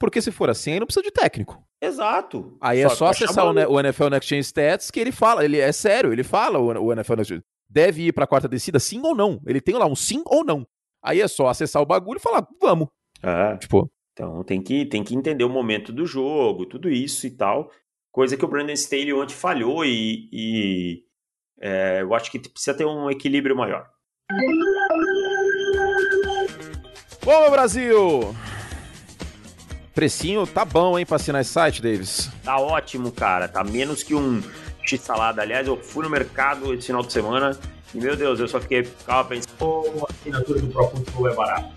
Porque se for assim, aí não precisa de técnico. Exato. Aí é só é só acessar o, o, NFL Next Gen Stats que ele fala, ele é sério, ele fala o, o NFL Next Gen. Deve ir pra quarta descida, sim ou não? Ele tem lá um sim ou não. Aí é só acessar o bagulho e falar, vamos. É. Tipo. Então tem que, tem que entender o momento do jogo, tudo isso e tal. Coisa que o Brandon Staley ontem falhou e, e é, eu acho que precisa ter um equilíbrio maior. Bom, Brasil! Precinho tá bom, hein, pra assinar esse site, Davis? Tá ótimo, cara. Tá menos que um x-salada. Aliás, eu fui no mercado esse final de semana e, meu Deus, eu só fiquei, ficava pensando, pô, a assinatura do ProFootball é barato.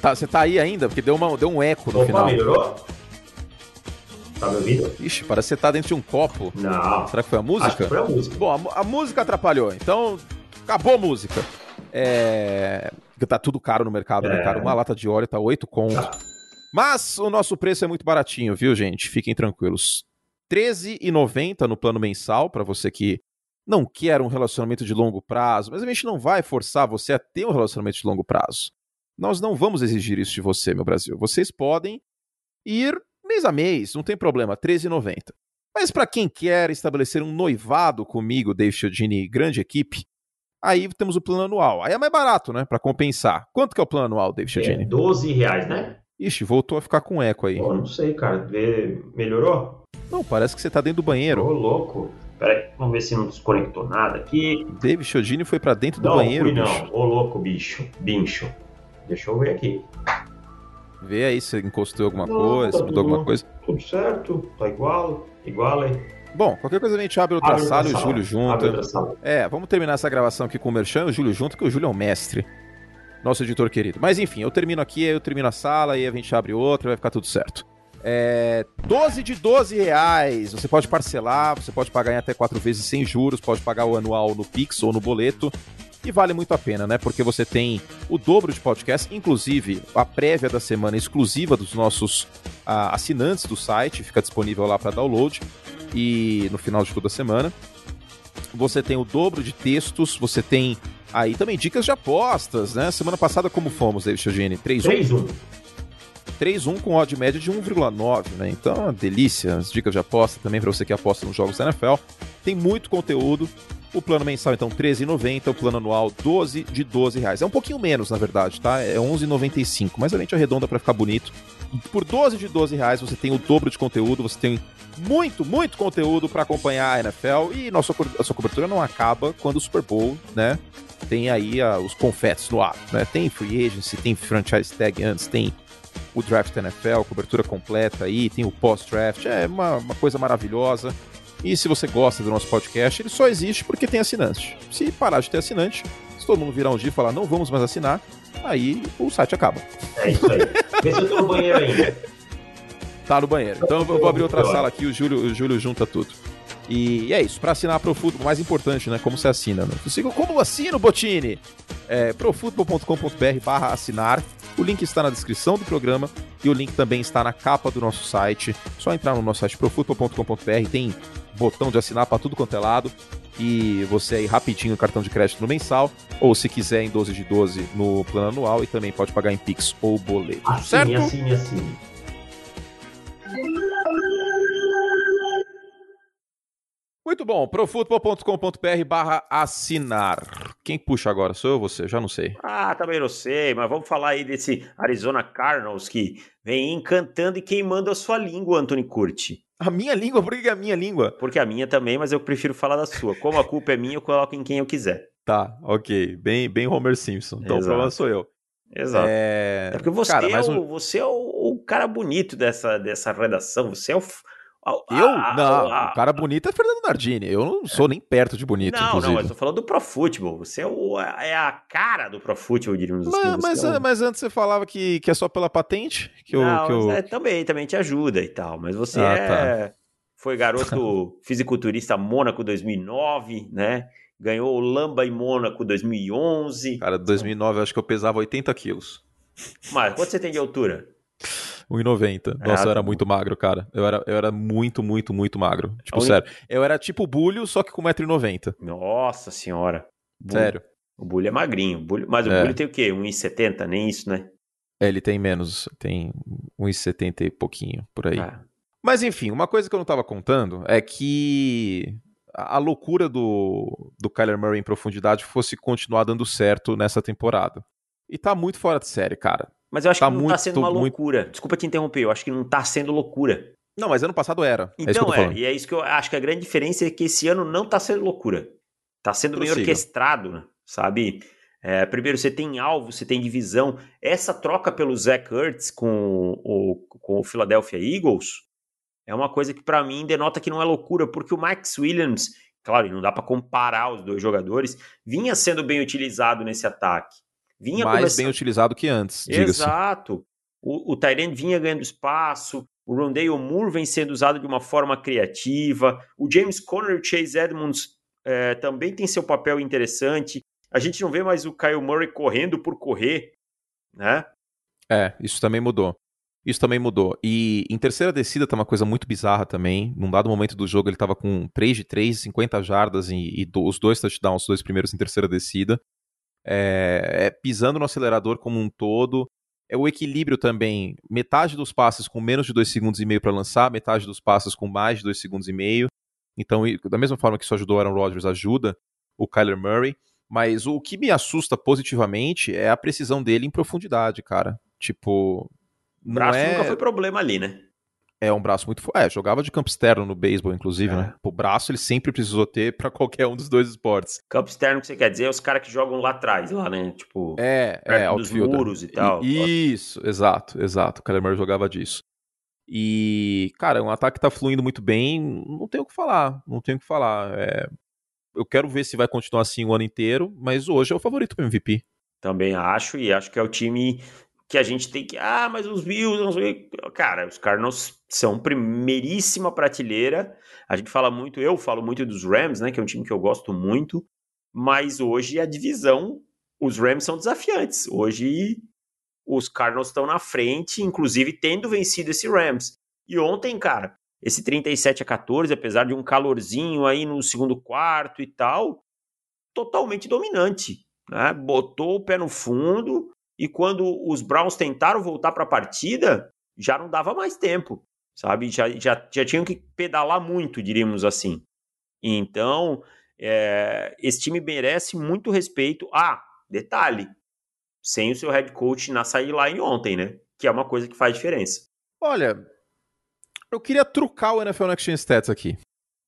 Tá, você tá aí ainda? Porque deu, uma, deu um eco no Opa, final. melhorou? Tá me ouvindo? Ixi, parece que você tá dentro de um copo. Não. Será que foi a música? Acho que foi a música. Bom, a, a música atrapalhou, então acabou a música. É... Tá tudo caro no mercado, né, é. né, cara? Uma lata de óleo tá 8 conto. Tá. Mas o nosso preço é muito baratinho, viu, gente? Fiquem tranquilos. R$13,90 no plano mensal, para você que não quer um relacionamento de longo prazo, mas a gente não vai forçar você a ter um relacionamento de longo prazo. Nós não vamos exigir isso de você, meu Brasil. Vocês podem ir mês a mês, não tem problema, R$13,90. Mas para quem quer estabelecer um noivado comigo, Dave Chiodini, grande equipe, Aí temos o plano anual. Aí é mais barato, né? Para compensar. Quanto que é o plano anual, David Chiodini? É 12 reais, né? Ixi, voltou a ficar com eco aí. Pô, não sei, cara. Melhorou? Não, parece que você tá dentro do banheiro. Ô, louco. Peraí, vamos ver se não desconectou nada aqui. David Chiodini foi para dentro do não, banheiro, fui, bicho. Não, ô louco, bicho. Bicho. Deixa eu ver aqui. Vê aí se encostou alguma não, coisa, tá mudou alguma coisa. Tudo certo, tá igual, igual aí. Bom, qualquer coisa a gente abre outra abre sala e o Júlio junto. É, vamos terminar essa gravação aqui com o Merchan e o Júlio junto, que o Júlio é o mestre. Nosso editor querido. Mas enfim, eu termino aqui, eu termino a sala e a gente abre outra, vai ficar tudo certo. É, 12 de 12 reais. Você pode parcelar, você pode pagar em até quatro vezes sem juros, pode pagar o anual no Pix ou no boleto. E vale muito a pena, né? Porque você tem o dobro de podcast, inclusive a prévia da semana exclusiva dos nossos uh, assinantes do site, fica disponível lá para download e no final de toda semana. Você tem o dobro de textos, você tem aí também dicas de apostas, né? Semana passada como fomos, David Chiogini? 3-1? 3-1 com odd média de 1,9, né? Então, uma delícia. As dicas de aposta também para você que aposta nos jogos da NFL. Tem muito conteúdo. O plano mensal, então, R$13,90. O plano anual, 12 de 12 reais. É um pouquinho menos, na verdade, tá? É 11,95. Mas a gente arredonda para ficar bonito. Por 12 de 12 reais, você tem o dobro de conteúdo. Você tem muito, muito conteúdo para acompanhar a NFL. E nossa, a sua cobertura não acaba quando o Super Bowl, né? Tem aí a, os confetes no ar, né? Tem free agency, tem franchise tag antes, tem o draft NFL, cobertura completa aí, tem o pós-draft. É uma, uma coisa maravilhosa. E se você gosta do nosso podcast, ele só existe porque tem assinante. Se parar de ter assinante, se todo mundo virar um dia e falar não vamos mais assinar, aí o site acaba. É isso aí. Vê se eu tô no banheiro ainda. Tá no banheiro. Então eu vou abrir outra sala aqui, o Júlio, o Júlio junta tudo. E é isso, para assinar a ProFootball, mais importante, né? Como você assina, né? Siga como assino, Botini? É profutbol.com.br barra assinar. O link está na descrição do programa e o link também está na capa do nosso site. Só entrar no nosso site profutbol.com.br, tem botão de assinar para tudo quanto é lado. E você aí rapidinho cartão de crédito no mensal, ou se quiser em 12 de 12 no plano anual, e também pode pagar em Pix ou boleto. Assine, certo? Assine, assine. Muito bom, profutbol.com.br barra assinar. Quem puxa agora? Sou eu ou você? Já não sei. Ah, também não sei, mas vamos falar aí desse Arizona Cardinals que vem encantando e queimando a sua língua, Anthony Curti. A minha língua? Por que a minha língua? Porque a minha também, mas eu prefiro falar da sua. Como a culpa é minha, eu coloco em quem eu quiser. Tá, ok. Bem, bem Homer Simpson. Então Exato. o problema sou eu. Exato. É, é porque você, cara, é, o, um... você é o, o, cara bonito dessa, dessa redação. Você é o. eu? não, o cara bonito é Fernando Nardini. Eu não sou nem perto de bonito. Não, inclusive. não, eu tô falando do Pro Football. Você é, o, é a cara do Pro Football, diríamos mas, assim. Mas, é, mas antes você falava que, que é só pela patente? Que eu, não, que eu... É, também, também te ajuda e tal. Mas você ah, é. Tá. Foi garoto fisiculturista Mônaco 2009, né? Ganhou o Lamba em Mônaco 2011. Cara, 2009 eu acho que eu pesava 80 quilos. Mas quanto você tem de altura? 1,90. Nossa, é, eu era muito magro, cara. Eu era, eu era muito, muito, muito magro. Tipo, un... sério. Eu era tipo bulho, só que com 1,90m. Nossa senhora. Bulho. Sério. O bulho é magrinho. Bulho... Mas o é. bulho tem o quê? 1,70? Nem isso, né? É, ele tem menos. Tem 1,70 e pouquinho, por aí. Ah. Mas enfim, uma coisa que eu não tava contando é que a loucura do, do Kyler Murray em profundidade fosse continuar dando certo nessa temporada. E tá muito fora de série, cara. Mas eu acho tá que não muito, tá sendo uma loucura. Muito... Desculpa te interromper, eu acho que não tá sendo loucura. Não, mas ano passado era. É então é, é e é isso que eu acho que a grande diferença é que esse ano não tá sendo loucura. Tá sendo meio orquestrado, sabe? É, primeiro, você tem alvo, você tem divisão. Essa troca pelo Zach Ertz com o, com o Philadelphia Eagles é uma coisa que para mim denota que não é loucura, porque o Max Williams, claro, não dá para comparar os dois jogadores, vinha sendo bem utilizado nesse ataque. Vinha Mais começando... bem utilizado que antes, Exato. O, o Tyrant vinha ganhando espaço, o Rondale Moore vem sendo usado de uma forma criativa, o James Conner e o Chase Edmonds é, também tem seu papel interessante. A gente não vê mais o Kyle Murray correndo por correr, né? É, isso também mudou. Isso também mudou. E em terceira descida tá uma coisa muito bizarra também. Num dado momento do jogo ele tava com 3 de 3, 50 jardas e, e do, os dois touchdowns, os dois primeiros em terceira descida. É, é, pisando no acelerador como um todo. É o equilíbrio também. Metade dos passes com menos de 2 segundos e meio para lançar, metade dos passes com mais de 2 segundos e meio. Então, da mesma forma que isso ajudou o Aaron Rodgers, ajuda o Kyler Murray. Mas o que me assusta positivamente é a precisão dele em profundidade, cara. Tipo, o braço é... nunca foi problema ali, né? É um braço muito forte. É, jogava de campo externo no beisebol, inclusive, é. né? O braço ele sempre precisou ter para qualquer um dos dois esportes. Campo externo que você quer dizer é os caras que jogam lá atrás, lá, né? Tipo, é, é, dos muros e tal. Isso, exato, exato. O Kyler jogava disso. E, cara, um ataque tá fluindo muito bem, não tenho o que falar, não tenho o que falar. É... Eu quero ver se vai continuar assim o ano inteiro, mas hoje é o favorito pro MVP. Também acho, e acho que é o time que a gente tem que. Ah, mas os Bills, não sei. Cara, os Cardinals são primeiríssima prateleira. A gente fala muito, eu falo muito dos Rams, né? Que é um time que eu gosto muito. Mas hoje a divisão, os Rams são desafiantes. Hoje os Cardinals estão na frente, inclusive tendo vencido esse Rams. E ontem, cara, esse 37 a 14, apesar de um calorzinho aí no segundo quarto e tal, totalmente dominante. Né? Botou o pé no fundo, e quando os Browns tentaram voltar para a partida, já não dava mais tempo, sabe? Já, já, já tinham que pedalar muito, diríamos assim. Então, é, esse time merece muito respeito. Ah, detalhe, sem o seu head coach na sideline ontem, né? Que é uma coisa que faz diferença. Olha, eu queria trucar o NFL Next Gen Stats aqui.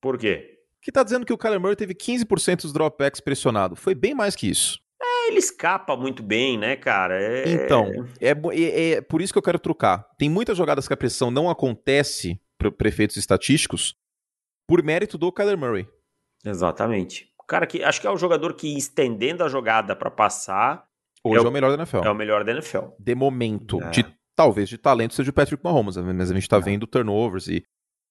Por quê? Que tá dizendo que o Kyler Murray teve 15% dos dropbacks pressionado. Foi bem mais que isso ele escapa muito bem, né, cara? É... Então, é, é, é, por isso que eu quero trocar. Tem muitas jogadas que a pressão não acontece para efeitos estatísticos por mérito do Kyler Murray. Exatamente. O cara que acho que é o jogador que estendendo a jogada para passar. Hoje é o, é o, melhor da NFL. É o melhor da NFL. De momento. É. De, talvez de talento seja o Patrick Mahomes, mas a gente tá é. vendo turnovers e,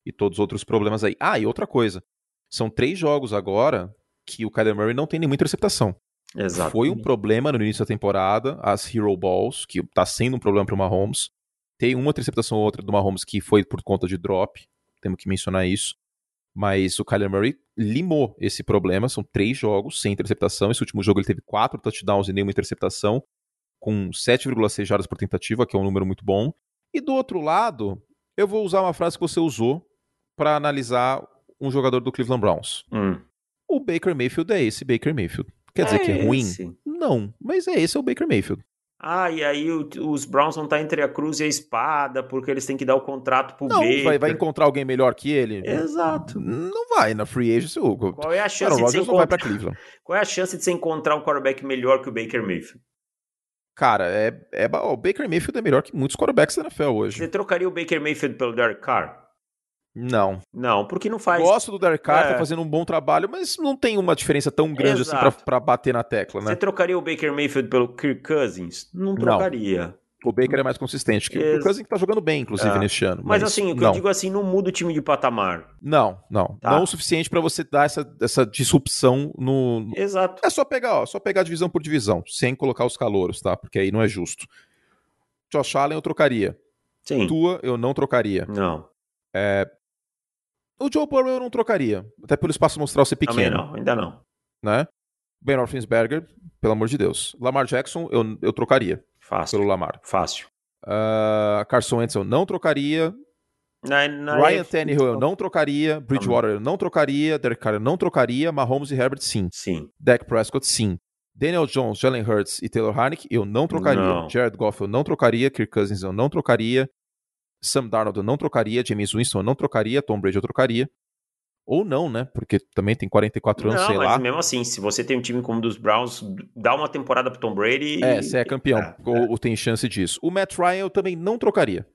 e todos os outros problemas aí. Ah, e outra coisa. São três jogos agora que o Kyler Murray não tem nenhuma interceptação. Foi um problema no início da temporada, as Hero Balls, que está sendo um problema para o Mahomes. Tem uma interceptação ou outra do Mahomes que foi por conta de drop, temos que mencionar isso. Mas o Kyler Murray limou esse problema, são três jogos sem interceptação. Esse último jogo ele teve quatro touchdowns e nenhuma interceptação, com 7,6 jardas por tentativa, que é um número muito bom. E do outro lado, eu vou usar uma frase que você usou para analisar um jogador do Cleveland Browns. Hum. O Baker Mayfield é esse Baker Mayfield. Quer dizer é que é ruim? Esse. Não, mas é esse é o Baker Mayfield. Ah, e aí o, os Browns vão estar entre a cruz e a espada, porque eles têm que dar o contrato pro não, Baker. Vai, vai encontrar alguém melhor que ele? Exato. Não vai na free agency. Qual é a chance Aaron de você encontrar... Qual é a chance de você encontrar um quarterback melhor que o Baker Mayfield? Cara, é, é, o Baker Mayfield é melhor que muitos quarterbacks da NFL hoje. Você trocaria o Baker Mayfield pelo Derek Carr? Não. Não, porque não faz. Gosto do Derek Carr, tá é. tá fazendo um bom trabalho, mas não tem uma diferença tão grande Exato. assim pra, pra, bater na tecla, né? Você trocaria o Baker Mayfield pelo Kirk Cousins? Não trocaria. Não. O Baker é mais consistente. Que o Cousins tá jogando bem, inclusive, é. neste ano. Mas, mas assim, o que eu digo assim, não muda o time de patamar. Não, não. Tá. Não o suficiente para você dar essa, essa disrupção no. Exato. É só pegar, ó, só pegar divisão por divisão, sem colocar os calouros, tá? Porque aí não é justo. Josh Allen eu trocaria. Sim. Tua eu não trocaria. Não. É... O Joe Burrow eu não trocaria. Até pelo espaço mostrar ser pequeno. Também não, ainda não. Né? Ben Roethlisberger, pelo amor de Deus. Lamar Jackson eu, eu trocaria. Fácil. Pelo Lamar. Fácil. Uh, Carson Wentz eu não trocaria. Na, na Ryan. Tannehill eu não trocaria. Bridgewater eu não trocaria. Derek Carr eu não trocaria. Mahomes e Herbert sim. Sim. Dak Prescott sim. Daniel Jones, Jalen Hurts e Taylor Haneke eu não trocaria. Não. Jared Goff eu não trocaria. Kirk Cousins eu não trocaria. Sam Darnold eu não trocaria. James Winston eu não trocaria. Tom Brady eu trocaria. Ou não, né? Porque também tem 44 anos, não, sei mas lá. mesmo assim, se você tem um time como o dos Browns, dá uma temporada pro Tom Brady. É, você é campeão. É, ou, é. ou, tem chance disso. O Matt Ryan eu também não trocaria.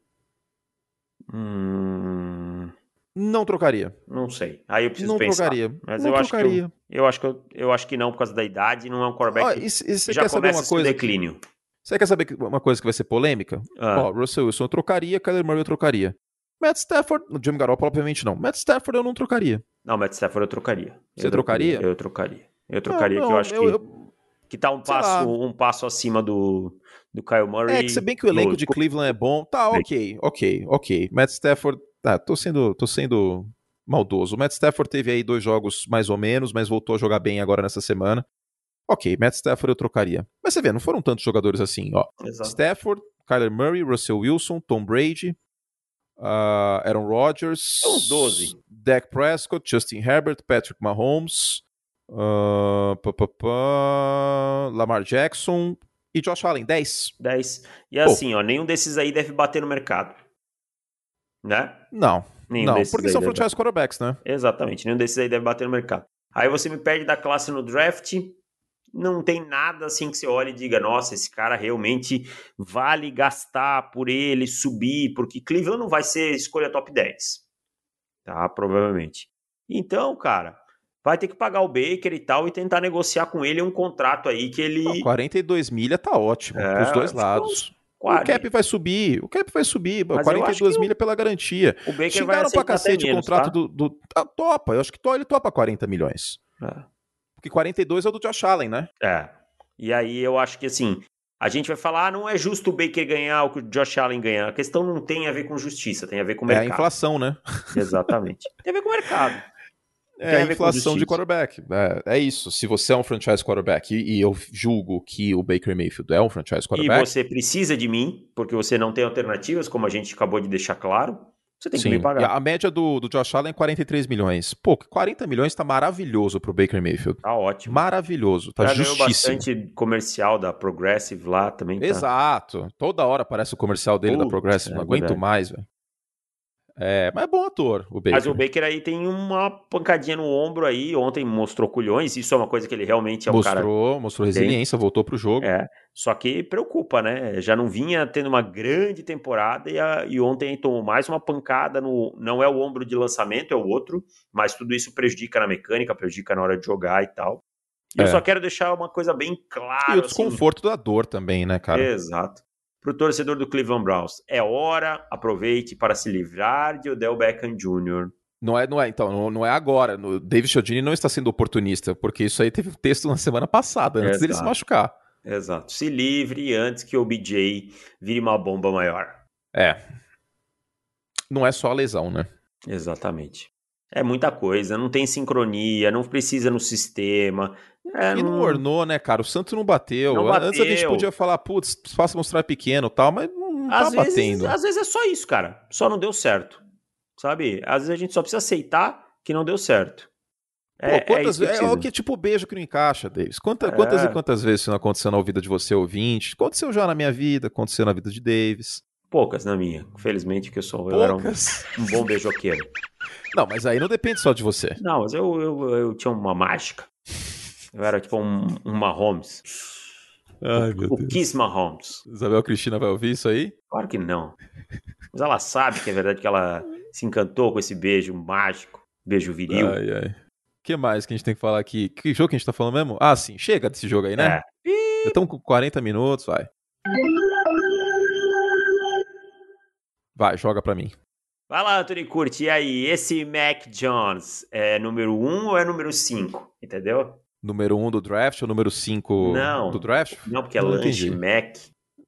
Hum... Não trocaria. Não sei. Aí eu preciso não pensar. Trocaria. Mas não eu trocaria. acho que eu, eu acho que eu, eu acho que não por causa da idade, não é um quarterback. Oh, e, e você já saber uma coisa? declínio. Você quer saber uma coisa que vai ser polêmica? Ah. Ó, Russell Wilson eu trocaria, Kyler Murray eu trocaria. Matt Stafford, Jimmy Garoppolo obviamente não. Matt Stafford eu não trocaria. Não, Matt Stafford eu trocaria. Você eu trocaria? Eu trocaria. Eu trocaria, não, não, que eu acho eu, que, eu, que tá um passo, um passo acima do, do Kyle Murray. É, que se bem que o elenco de Cleveland é bom, tá ok, ok, ok. Matt Stafford, tá, tô sendo, tô sendo maldoso. O Matt Stafford teve aí dois jogos mais ou menos, mas voltou a jogar bem agora nessa semana. Ok, Matt Stafford eu trocaria. Mas você vê, não foram tantos jogadores assim, ó. Exato. Stafford, Kyler Murray, Russell Wilson, Tom Brady, uh, Aaron Rodgers, uns 12. Dak Prescott, Justin Herbert, Patrick Mahomes, uh, pá, pá, pá, Lamar Jackson e Josh Allen, 10. 10. E assim, ó, nenhum desses aí deve bater no mercado. Né? Não. Nenhum não, porque são franchise quarterbacks, né? Exatamente, nenhum desses aí deve bater no mercado. Aí você me perde da classe no draft, não tem nada assim que você olhe e diga, nossa, esse cara realmente vale gastar por ele, subir, porque Cleveland não vai ser escolha top 10. Tá? Provavelmente. Então, cara, vai ter que pagar o Baker e tal e tentar negociar com ele um contrato aí que ele. Não, 42 milha tá ótimo, é, dois lados. O cap vai subir, o cap vai subir, Mas 42 milha pela garantia. O Baker Xingaram vai pra cacete o contrato tá? do, do. Ah, topa, eu acho que ele topa 40 milhões. É. Porque 42 é o do Josh Allen, né? É. E aí eu acho que assim, a gente vai falar, ah, não é justo o Baker ganhar o que o Josh Allen ganhar. A questão não tem a ver com justiça, tem a ver com o mercado. É a inflação, né? Exatamente. tem a ver com o mercado. É a, a inflação de quarterback. É, é, isso. Se você é um franchise quarterback e, e, eu julgo que o Baker Mayfield é um franchise quarterback. E você precisa de mim, porque você não tem alternativas, como a gente acabou de deixar claro. Você tem Sim. que me pagar. A média do, do Josh Allen é 43 milhões. Pô, 40 milhões tá maravilhoso pro Baker Mayfield. Tá ótimo. Maravilhoso, tá Já justíssimo. bastante comercial da Progressive lá também. Tá... Exato. Toda hora aparece o comercial dele da Progressive. É, não aguento verdade. mais, velho. É, mas é bom ator, o Baker. Mas o Baker aí tem uma pancadinha no ombro aí. Ontem mostrou culhões. Isso é uma coisa que ele realmente é um mostrou, cara. Mostrou, mostrou resiliência, tem. voltou pro jogo. É. Só que preocupa, né? Já não vinha tendo uma grande temporada e, a, e ontem tomou mais uma pancada no. Não é o ombro de lançamento, é o outro. Mas tudo isso prejudica na mecânica, prejudica na hora de jogar e tal. E é. eu só quero deixar uma coisa bem clara. E o assim. desconforto assim, da dor também, né, cara? Exato para o torcedor do Cleveland Browns. É hora, aproveite para se livrar de Odell Beckham Jr. Não é, não é, então, não, não é agora. O David Chiodini não está sendo oportunista, porque isso aí teve um texto na semana passada, antes Exato. dele se machucar. Exato. Se livre antes que o BJ vire uma bomba maior. É. Não é só a lesão, né? Exatamente. É muita coisa, não tem sincronia, não precisa no sistema. É, e não, não ornou, né, cara? O Santos não bateu. não bateu. Antes a gente podia falar, putz, faça mostrar pequeno e tal, mas não, tá às vezes, batendo. Às vezes é só isso, cara. Só não deu certo. Sabe? Às vezes a gente só precisa aceitar que não deu certo. É, Pô, quantas, é, é, o que tipo beijo que não encaixa, Davis. Quantas, é. quantas e quantas vezes isso não aconteceu na vida de você, ouvinte? Aconteceu já na minha vida, aconteceu na vida de Davis. Poucas na minha. Felizmente que eu sou. Eu era um, um bom beijoqueiro. Não, mas aí não depende só de você. Não, mas eu, eu, eu tinha uma mágica. Eu era tipo um, um Mahomes. Ai, meu o Deus. Kiss Mahomes. Isabel Cristina vai ouvir isso aí? Claro que não. Mas ela sabe que é verdade que ela se encantou com esse beijo mágico, beijo viril. Ai, ai. O que mais que a gente tem que falar aqui? Que jogo que a gente tá falando mesmo? Ah, sim. Chega desse jogo aí, né? É. Já estamos com 40 minutos, vai. Vai, joga pra mim. Vai lá, Anthony Curti, e aí, esse Mac Jones é número 1 um ou é número 5? Entendeu? Número 1 um do draft ou número 5 Não. do draft? Não, porque é Não lanche. Mac.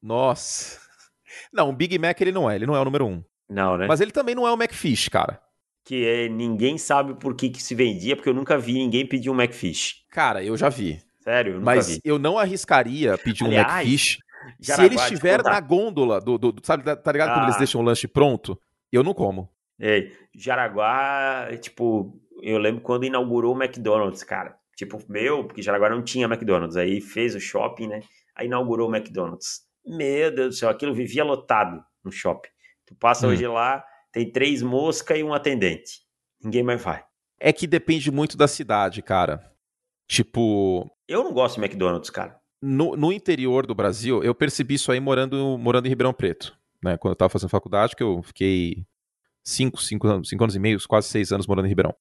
Nossa. Não, o Big Mac ele não é, ele não é o número 1. Um. Não, né? Mas ele também não é o McFish, cara. Que é, ninguém sabe por que, que se vendia, porque eu nunca vi ninguém pedir um McFish. Cara, eu já vi. Sério, eu nunca Mas vi. eu não arriscaria pedir um Aliás, McFish se ele estiver na gôndola do, do- do- sabe, tá ligado quando Ah. eles deixam o lanche pronto? Eu não como. Ei, Jaraguá, tipo, eu lembro quando inaugurou o McDonald's, cara. Tipo, meu, porque Jaraguá não tinha McDonald's. Aí fez o shopping, né? Aí inaugurou o McDonald's. Meu Deus do céu, aquilo vivia lotado no shopping. Tu passa Hum. hoje lá, tem três moscas e um atendente. Ninguém mais vai. É que depende muito da cidade, cara. Tipo, Eu não gosto de McDonald's, cara. No, no interior do Brasil, eu percebi isso aí morando, morando em Ribeirão Preto. Né? Quando eu tava fazendo faculdade, que eu fiquei cinco, cinco, anos, cinco anos e meio, quase seis anos morando em Ribeirão.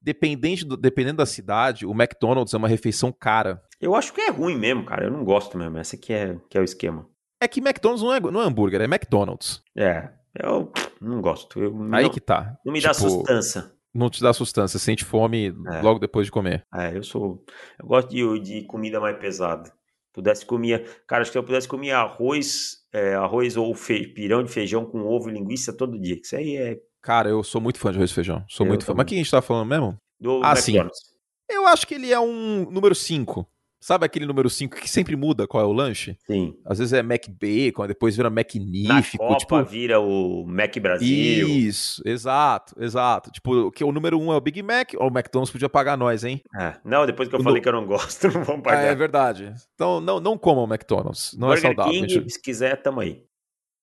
Dependente do- dependendo da cidade, o McDonald's é uma refeição cara. Eu acho que é ruim mesmo, cara. Eu não gosto mesmo. Esse aqui é, que é o esquema. É que McDonald's não é, não é hambúrguer, é McDonald's. É, eu não gosto. Eu, Aí não, que tá. não me dá Tipo, sustância. Não te dá sustância, sente fome É. logo depois de comer. É, eu sou. Eu gosto de, de comida mais pesada. Pudesse comer. Cara, acho que eu pudesse comer arroz, é, arroz ou fe, pirão de feijão com ovo e linguiça todo dia. Isso aí é Cara, eu sou muito fã de arroz e feijão. Sou Eu muito fã. também. Mas o que a gente tá falando mesmo? do Ah, sim. Eu acho que ele é um número 5. Sabe aquele número 5 que sempre muda qual é o lanche? Sim. Às vezes é Mac Bacon, depois vira Na Magnífico. Copa Tipo, vira o Mac Brasil. Isso, exato, exato. Tipo, que o número um é o Big Mac, ou o McDonald's podia pagar nós, hein? É. Não, depois que eu No- falei que eu não gosto, não vamos pagar. é verdade. Então não, não comam McDonald's, não é Burger saudável. King, gente. se quiser, tamo aí.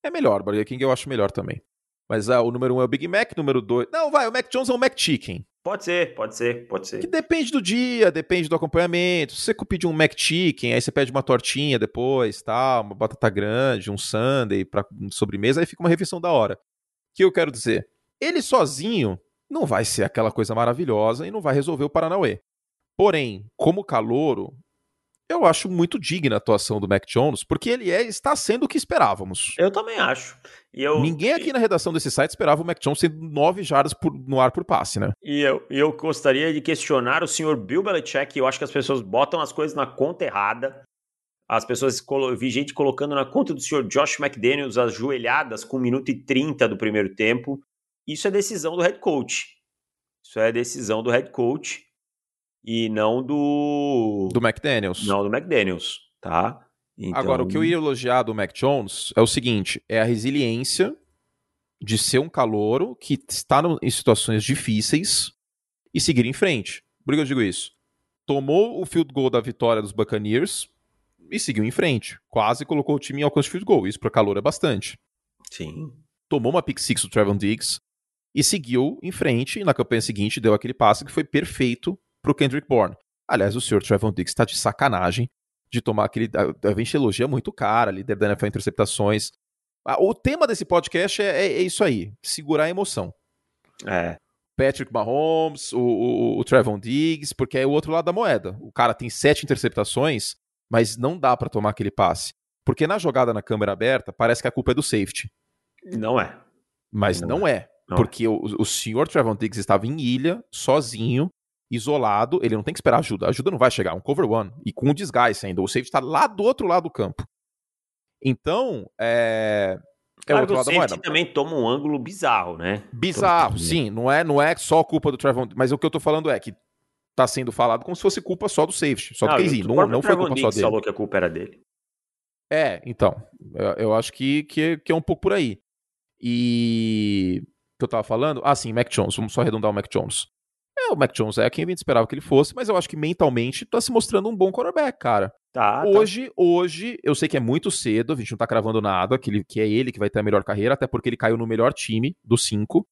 É melhor, Burger King eu acho melhor também. Mas ah, o número um é o Big Mac, número dois... Não, vai, o Mac Jones é o Mac Chicken. Pode ser, pode ser, pode ser. Que depende do dia, depende do acompanhamento. Se você pedir um Mac Chicken, aí você pede uma tortinha depois, tal, uma batata grande, um sundae pra sobremesa, aí fica uma refeição da hora. O que eu quero dizer? Ele sozinho não vai ser aquela coisa maravilhosa e não vai resolver o Paranauê. Porém, como calouro, eu acho muito digna a atuação do Mac Jones, porque ele é, está sendo o que esperávamos. Eu também acho. E eu, Ninguém aqui na redação desse site esperava o Mac Jones sendo 9 jardas por- no ar por passe, né? E eu, e eu gostaria de questionar o senhor Bill Belichick. Eu acho que as pessoas botam as coisas na conta errada. As pessoas, eu vi gente colocando na conta do senhor Josh McDaniels ajoelhadas com 1 minuto e 30 do primeiro tempo. Isso é decisão do head coach. Isso é decisão do head coach e não do. Do McDaniels. Não do McDaniels, tá? Então, Agora, o que eu ia elogiar do Mac Jones é o seguinte: é a resiliência de ser um calouro que está em situações difíceis e seguir em frente. Por que eu digo isso? Tomou o field goal da vitória dos Buccaneers e seguiu em frente. Quase colocou o time em alcance de field goal. Isso para calor é bastante. Sim. Tomou uma pick six do Trevor Diggs e seguiu em frente. E na campanha seguinte deu aquele passe que foi perfeito pro Kendrick Bourne. Aliás, o senhor Trevor Diggs está de sacanagem de tomar aquele. A gente elogia muito o cara, líder da NFL interceptações. O tema desse podcast é, é- é isso aí: segurar a emoção. É. Patrick Mahomes, o, o, o Trevon Diggs, porque é o outro lado da moeda. O cara tem sete interceptações, mas não dá pra tomar aquele passe. Porque na jogada na câmera aberta, parece que a culpa é do safety. Não é. Mas Não não, é. Não porque o, o senhor Trevon Diggs estava em ilha, sozinho, isolado. Ele não tem que esperar ajuda. A ajuda não vai chegar. É um cover one. E com um desgaste ainda. O safety está lá do outro lado do campo. Então, é. É o Claro que outro o lado da moeda. também toma um ângulo bizarro, né? Bizarro, sim. Não é, não é só culpa do Trevon Mas o que eu tô falando é que tá sendo falado como se fosse culpa só do safety, só do KZ. o Não, não foi culpa só dele. falou que a culpa era dele. É, então. Eu, eu acho que, que, que é um pouco por aí. E. O que eu tava falando? Ah, sim, Mac Jones. Vamos só arredondar o Mac Jones. O Mac Jones é quem a gente esperava que ele fosse, mas eu acho que mentalmente tá se mostrando um bom quarterback, cara. Tá, tá. hoje, hoje, eu sei que é muito cedo, a gente não tá cravando nada, que, ele, que é ele que vai ter a melhor carreira, até porque ele caiu no melhor time dos cinco.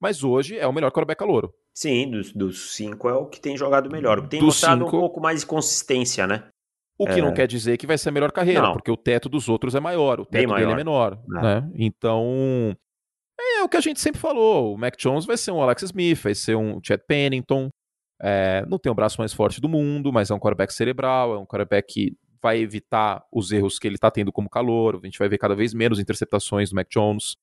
Mas hoje é o melhor quarterback calouro. Sim, dos, dos cinco é o que tem jogado melhor. O que tem Dos mostrado cinco- um pouco mais de consistência, né? O que é... não quer dizer que vai ser a melhor carreira, não. porque o teto dos outros é maior, o teto dele é menor. É. Né? Então, é o que a gente sempre falou. O Mac Jones vai ser um Alex Smith, vai ser um Chad Pennington. É, não tem o braço mais forte do mundo, mas é um quarterback cerebral, é um quarterback que vai evitar os erros que ele está tendo como calor. A gente vai ver cada vez menos interceptações do Mac Jones.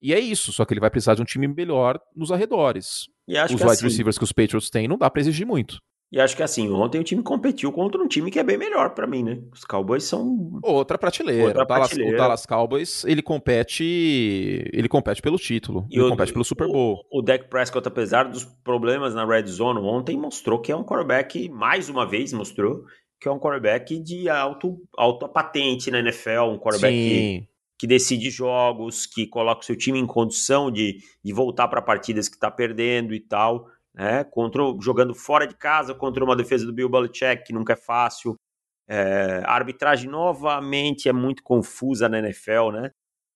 E é isso, só que ele vai precisar de um time melhor nos arredores. os wide assim... receivers que os Patriots têm não dá para exigir muito. E acho que assim, ontem o time competiu contra um time que é bem melhor para mim, né? Os Cowboys são outra prateleira. Outra o, Dallas, prateleira. o, Dallas, Cowboys, ele compete, ele compete pelo título, e ele o, compete pelo Super Bowl. O, o Dak Prescott, apesar dos problemas na red zone ontem, mostrou que é um quarterback, mais uma vez mostrou que é um quarterback de alto, alta patente na NFL, um quarterback que, que, decide jogos, que coloca o seu time em condição de, de voltar para partidas que está perdendo e tal né? Contra, jogando fora de casa contra uma defesa do Bill Belichick, que nunca é fácil. É, a arbitragem novamente é muito confusa na NFL, né?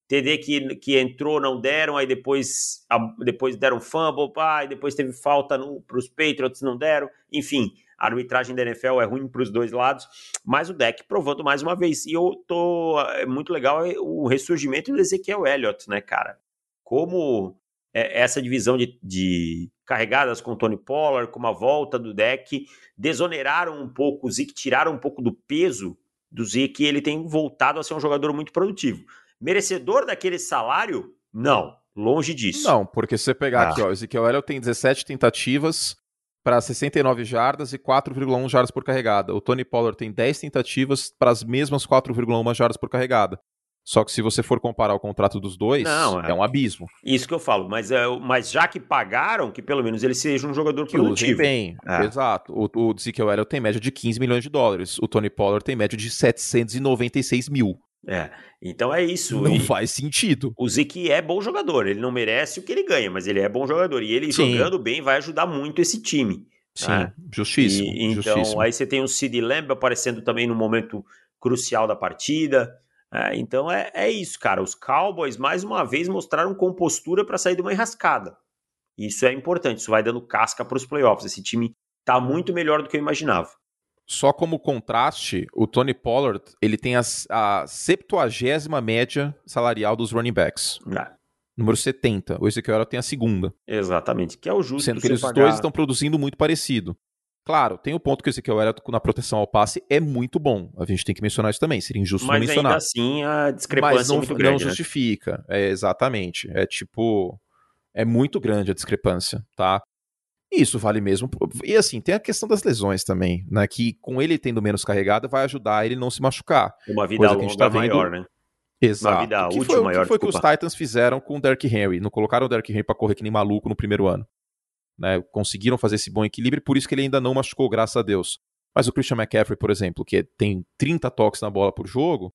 TD que, que entrou, não deram, aí depois, a, depois deram fumble, pá, e depois teve falta para os Patriots, não deram. Enfim, a arbitragem da NFL é ruim para os dois lados, mas o deck provando mais uma vez. E eu tô. É muito legal o ressurgimento do Ezequiel Elliott, né, cara? Como é, essa divisão de, de, carregadas com Tony Pollard, com a volta do deck, desoneraram um pouco o Zeke, tiraram um pouco do peso do Zeke e ele tem voltado a ser um jogador muito produtivo. Merecedor daquele salário? Não, longe disso. Não, porque se você pegar ah. aqui, ó, o Ezekiel Elliott tem 17 tentativas para 69 jardas e 4,1 jardas por carregada. O Tony Pollard tem 10 tentativas para as mesmas 4,1 jardas por carregada. Só que se você for comparar o contrato dos dois, não, é, é um abismo. Isso que eu falo, mas, é, mas já que pagaram, que pelo menos ele seja um jogador que produtivo. bem, é. exato. O, o Ezekiel Elliott tem média de 15 milhões de dólares, o Tony Pollard tem média de 796 mil. É, então é isso. Não e faz sentido. O Zeke é bom jogador, ele não merece o que ele ganha, mas ele é bom jogador. E ele Sim. jogando bem vai ajudar muito esse time. Sim, né? justíssimo. E, então, justíssimo. aí você tem o Sid Lamb aparecendo também no momento crucial da partida. É, então é, é isso, cara. Os Cowboys, mais uma vez, mostraram compostura para sair de uma enrascada. Isso é importante, isso vai dando casca para os playoffs. Esse time tá muito melhor do que eu imaginava. Só como contraste, o Tony Pollard ele tem a, a 70 média salarial dos running backs. É. Número 70. O Ezequiel tem a segunda. Exatamente, que é o justo. Sendo que eles pagar... dois estão produzindo muito parecido. Claro, tem o ponto que o Ezequiel Elliott na proteção ao passe é muito bom. A gente tem que mencionar isso também. Seria injusto Mas não mencionar. Mas ainda assim a discrepância Mas não, é muito grande, não né? justifica. Né? É, exatamente. É tipo... É muito grande a discrepância, tá? E isso vale mesmo. E assim, tem a questão das lesões também, né? Que com ele tendo menos carregada vai ajudar ele não se machucar. Uma vida longa que a gente tá vendo... maior, né? Exato. Uma vida útil foi, maior. O que foi que os Titans fizeram com o Derrick Henry? Não colocaram o Derrick Henry pra correr que nem maluco no primeiro ano. Né, conseguiram fazer esse bom equilíbrio, por isso que ele ainda não machucou, graças a Deus. Mas o Christian McCaffrey, por exemplo, que tem 30 toques na bola por jogo,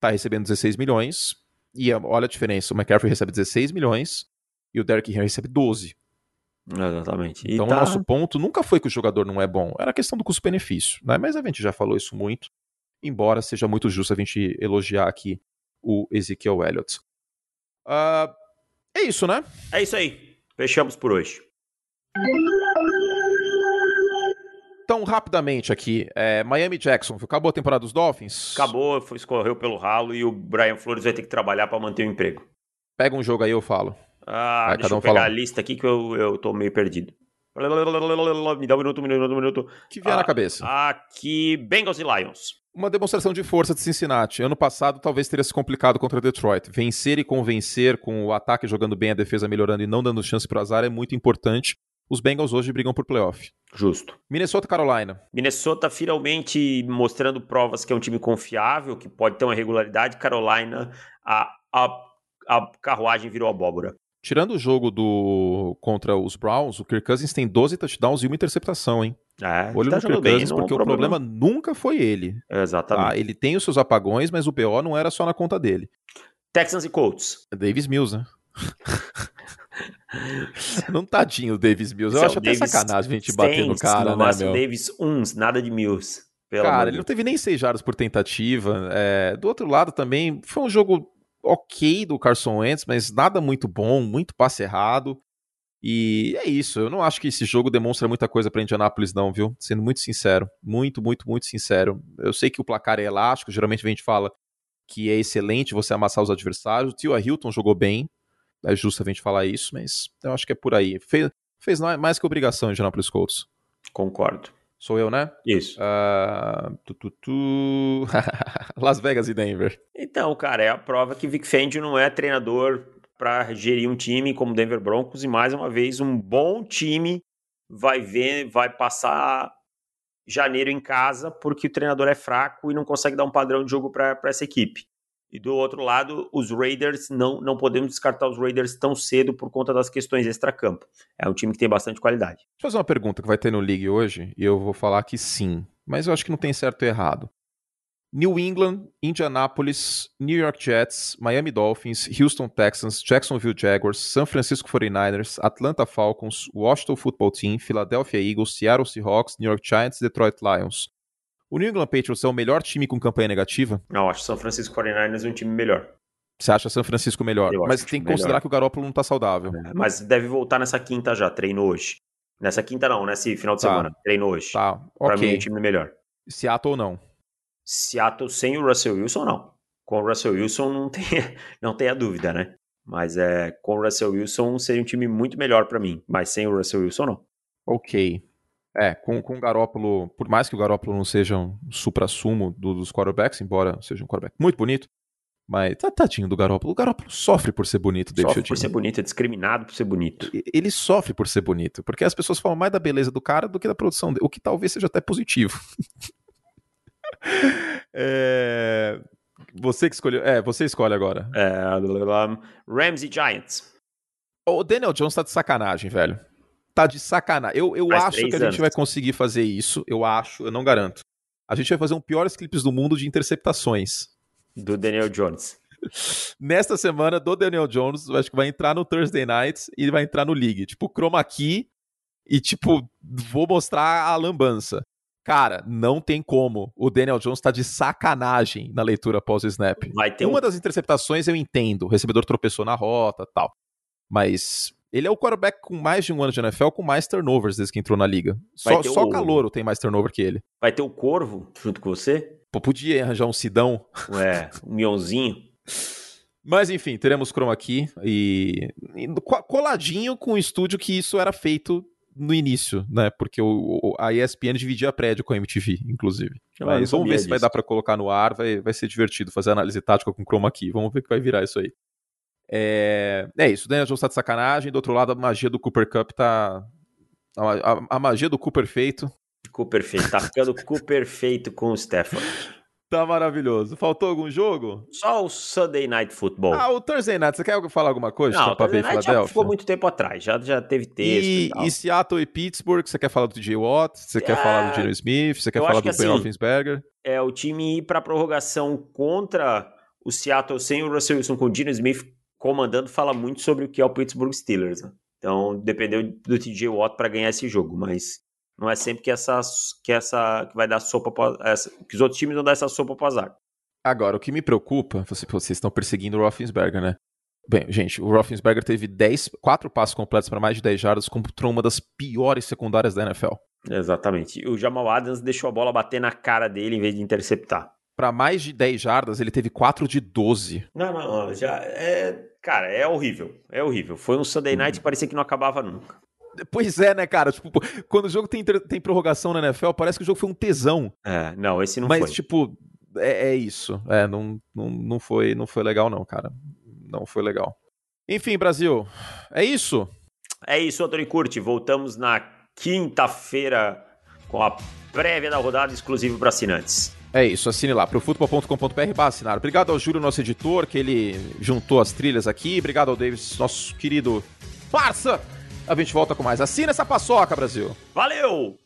tá recebendo 16 milhões. E olha a diferença: o McCaffrey recebe 16 milhões e o Derrick Henry recebe 12. Exatamente. então, tá... o nosso ponto nunca foi que o jogador não é bom, era a questão do custo-benefício. Né? Mas a gente já falou isso muito, embora seja muito justo a gente elogiar aqui o Ezekiel Elliott. Uh, é isso, né? É isso aí. Fechamos por hoje. Então, rapidamente aqui, é, Miami Jackson, acabou a temporada dos Dolphins? Acabou, foi, escorreu pelo ralo e o Brian Flores vai ter que trabalhar para manter o emprego. Pega um jogo aí, eu falo. Ah, vai, deixa um eu pegar falar. a lista aqui que eu, eu tô meio perdido. Me dá um minuto, um minuto, um minuto. Que vier ah, na cabeça. Aqui, Bengals e Lions. Uma demonstração de força de Cincinnati. Ano passado talvez teria se complicado contra Detroit. Vencer e convencer com o ataque jogando bem, a defesa melhorando e não dando chance para o azar é muito importante os Bengals hoje brigam por playoff. Justo. Minnesota Carolina. Minnesota finalmente mostrando provas que é um time confiável, que pode ter uma regularidade. Carolina, a, a, a carruagem virou abóbora. Tirando o jogo do contra os Browns, o Kirk Cousins tem 12 touchdowns e uma interceptação, hein? É, Olho tá no Kirk Cousins, porque o problema. nunca foi ele. Exatamente. Tá? Ele tem os seus apagões, mas o BO não era só na conta dele. Texans e Colts. Davis Mills, né? Não tadinho o Davis Mills. Eu acho até Davis sacanagem a gente bater no cara, né, meu? Davis uns, nada de Mills. Cara, ele não teve nem seis jardas por tentativa. É, do outro lado também, foi um jogo ok do Carson Wentz, mas nada muito bom, muito passe errado. E é isso. Eu não acho que esse jogo demonstra muita coisa para Indianapolis, não, viu? Sendo muito sincero. Muito, muito, muito sincero. Eu sei que o placar é elástico, geralmente a gente fala que é excelente você amassar os adversários. O Tio Hilton jogou bem, é justo a gente falar isso, mas eu acho que é por aí. Fez, fez mais que obrigação Indianapolis Colts. Concordo. Sou eu, né? Isso. Uh, tu, tu, tu... Las Vegas e Denver. Então, cara, é a prova que Vic Fendi não é treinador para gerir um time como Denver Broncos e mais uma vez um bom time vai ver, vai passar janeiro em casa porque o treinador é fraco e não consegue dar um padrão de jogo para essa equipe. E do outro lado, os Raiders, não, não podemos descartar os Raiders tão cedo por conta das questões extra-campo. É um time que tem bastante qualidade. Deixa eu fazer uma pergunta que vai ter no League hoje, e eu vou falar que sim, mas eu acho que não tem certo e errado. New England, Indianapolis, New York Jets, Miami Dolphins, Houston Texans, Jacksonville Jaguars, San Francisco 49ers, Atlanta Falcons, Washington Football Team, Philadelphia Eagles, Seattle Seahawks, New York Giants Detroit Lions. O New England Patriots é o melhor time com campanha negativa? Não, acho que San Francisco 49ers é um time melhor. Você acha São Francisco melhor? Eu mas tem que considerar melhor. que o Garoppolo não tá saudável. É, mas deve voltar nessa quinta já, treino hoje. Nessa quinta não, nesse final de tá. semana, treino hoje. Tá, Pra mim é um time melhor. Seattle ou não? Seattle sem o Russell Wilson, não. Com o Russell Wilson não tem, não tem a dúvida, né? Mas é, com o Russell Wilson seria um time muito melhor para mim. Mas sem o Russell Wilson, não. Ok. É, com, com o Garópolo, por mais que o Garópolo não seja um supra-sumo do, dos quarterbacks, embora seja um quarterback muito bonito, mas tá tadinho do Garópolo. O Garópolo sofre por ser bonito, David Sofre por ser bonito, é discriminado por ser bonito. Ele sofre por ser bonito, porque as pessoas falam mais da beleza do cara do que da produção dele, o que talvez seja até positivo. é... Você que escolheu. É, você escolhe agora. É, Rams e Giants. O Daniel Jones tá de sacanagem, velho. Tá de sacanagem. Eu, eu acho que a gente vai conseguir fazer isso. Eu acho, eu não garanto. A gente vai fazer um piores clipes do mundo de interceptações. Do Daniel Jones. Nesta semana, do Daniel Jones, acho que vai entrar no Thursday Night e vai entrar no League. Tipo, chroma key e, tipo, vou mostrar a lambança. Cara, não tem como. O Daniel Jones tá de sacanagem na leitura após o snap. Uma um... das interceptações eu entendo. O recebedor tropeçou na rota tal. Mas ele é o quarterback com mais de um ano de NFL com mais turnovers desde que entrou na liga. Só, só o Calouro tem mais turnover que ele. Vai ter o Corvo junto com você? Pô, podia arranjar um Sidão. Ué, um Mionzinho. Mas enfim, teremos Chroma aqui e, e coladinho com o estúdio que isso era feito no início, né? Porque o, a ESPN dividia prédio com a MTV, inclusive. Mas vamos ver se vai dar para colocar no ar, vai, vai ser divertido fazer análise tática com Chroma aqui. Vamos ver o que vai virar isso aí. É, é isso, o Daniel Jones tá de sacanagem. Do outro lado, a magia do Cooper Cup tá. A, a, a magia do Cooper feito. Cooper feito, tá ficando Cooper feito com o Stefan. Tá maravilhoso. Faltou algum jogo? Só o Sunday Night Football. Ah, o Thursday Night. Você quer falar alguma coisa? Não, o Thursday Night já ficou muito tempo atrás. Já, já teve texto e, e, e Seattle e Pittsburgh, você quer falar do DJ Watt? Você é... quer falar do Geno Smith? Você quer falar do Ben assim? É, o time ir pra prorrogação contra o Seattle sem o Russell Wilson com o Geno Smith comandando fala muito sobre o que é o Pittsburgh Steelers. Né? Então, dependeu do TJ Watt para ganhar esse jogo, mas não é sempre que essa que essa que vai dar sopa pra, essa, que os outros times vão dar essa sopa para azar. Agora, o que me preocupa, você, vocês estão perseguindo o Roethlisberger, né? Bem, gente, o Roethlisberger teve 10, 4 passos completos para mais de 10 jardas contra uma das piores secundárias da NFL. Exatamente. O Jamal Adams deixou a bola bater na cara dele em vez de interceptar para mais de 10 jardas, ele teve 4 de 12. Não, não, já é, cara, é horrível. É horrível. Foi um Sunday Night que parecia que não acabava nunca. Pois é, né, cara? Tipo, quando o jogo tem, tem prorrogação na NFL, parece que o jogo foi um tesão. É, não, esse não Mas, foi. Mas, tipo, é, é, isso. É, não, não, não, foi, não foi legal, não, cara. Não foi legal. Enfim, Brasil, é isso? É isso, Antônio Curti. Voltamos na quinta-feira com a prévia da rodada exclusiva para assinantes. É isso, assine lá, profutbol.com.br assinar. Obrigado ao Júlio, nosso editor, que ele juntou as trilhas aqui. Obrigado ao Davis, nosso querido parça. A gente volta com mais. Assina essa paçoca, Brasil. Valeu!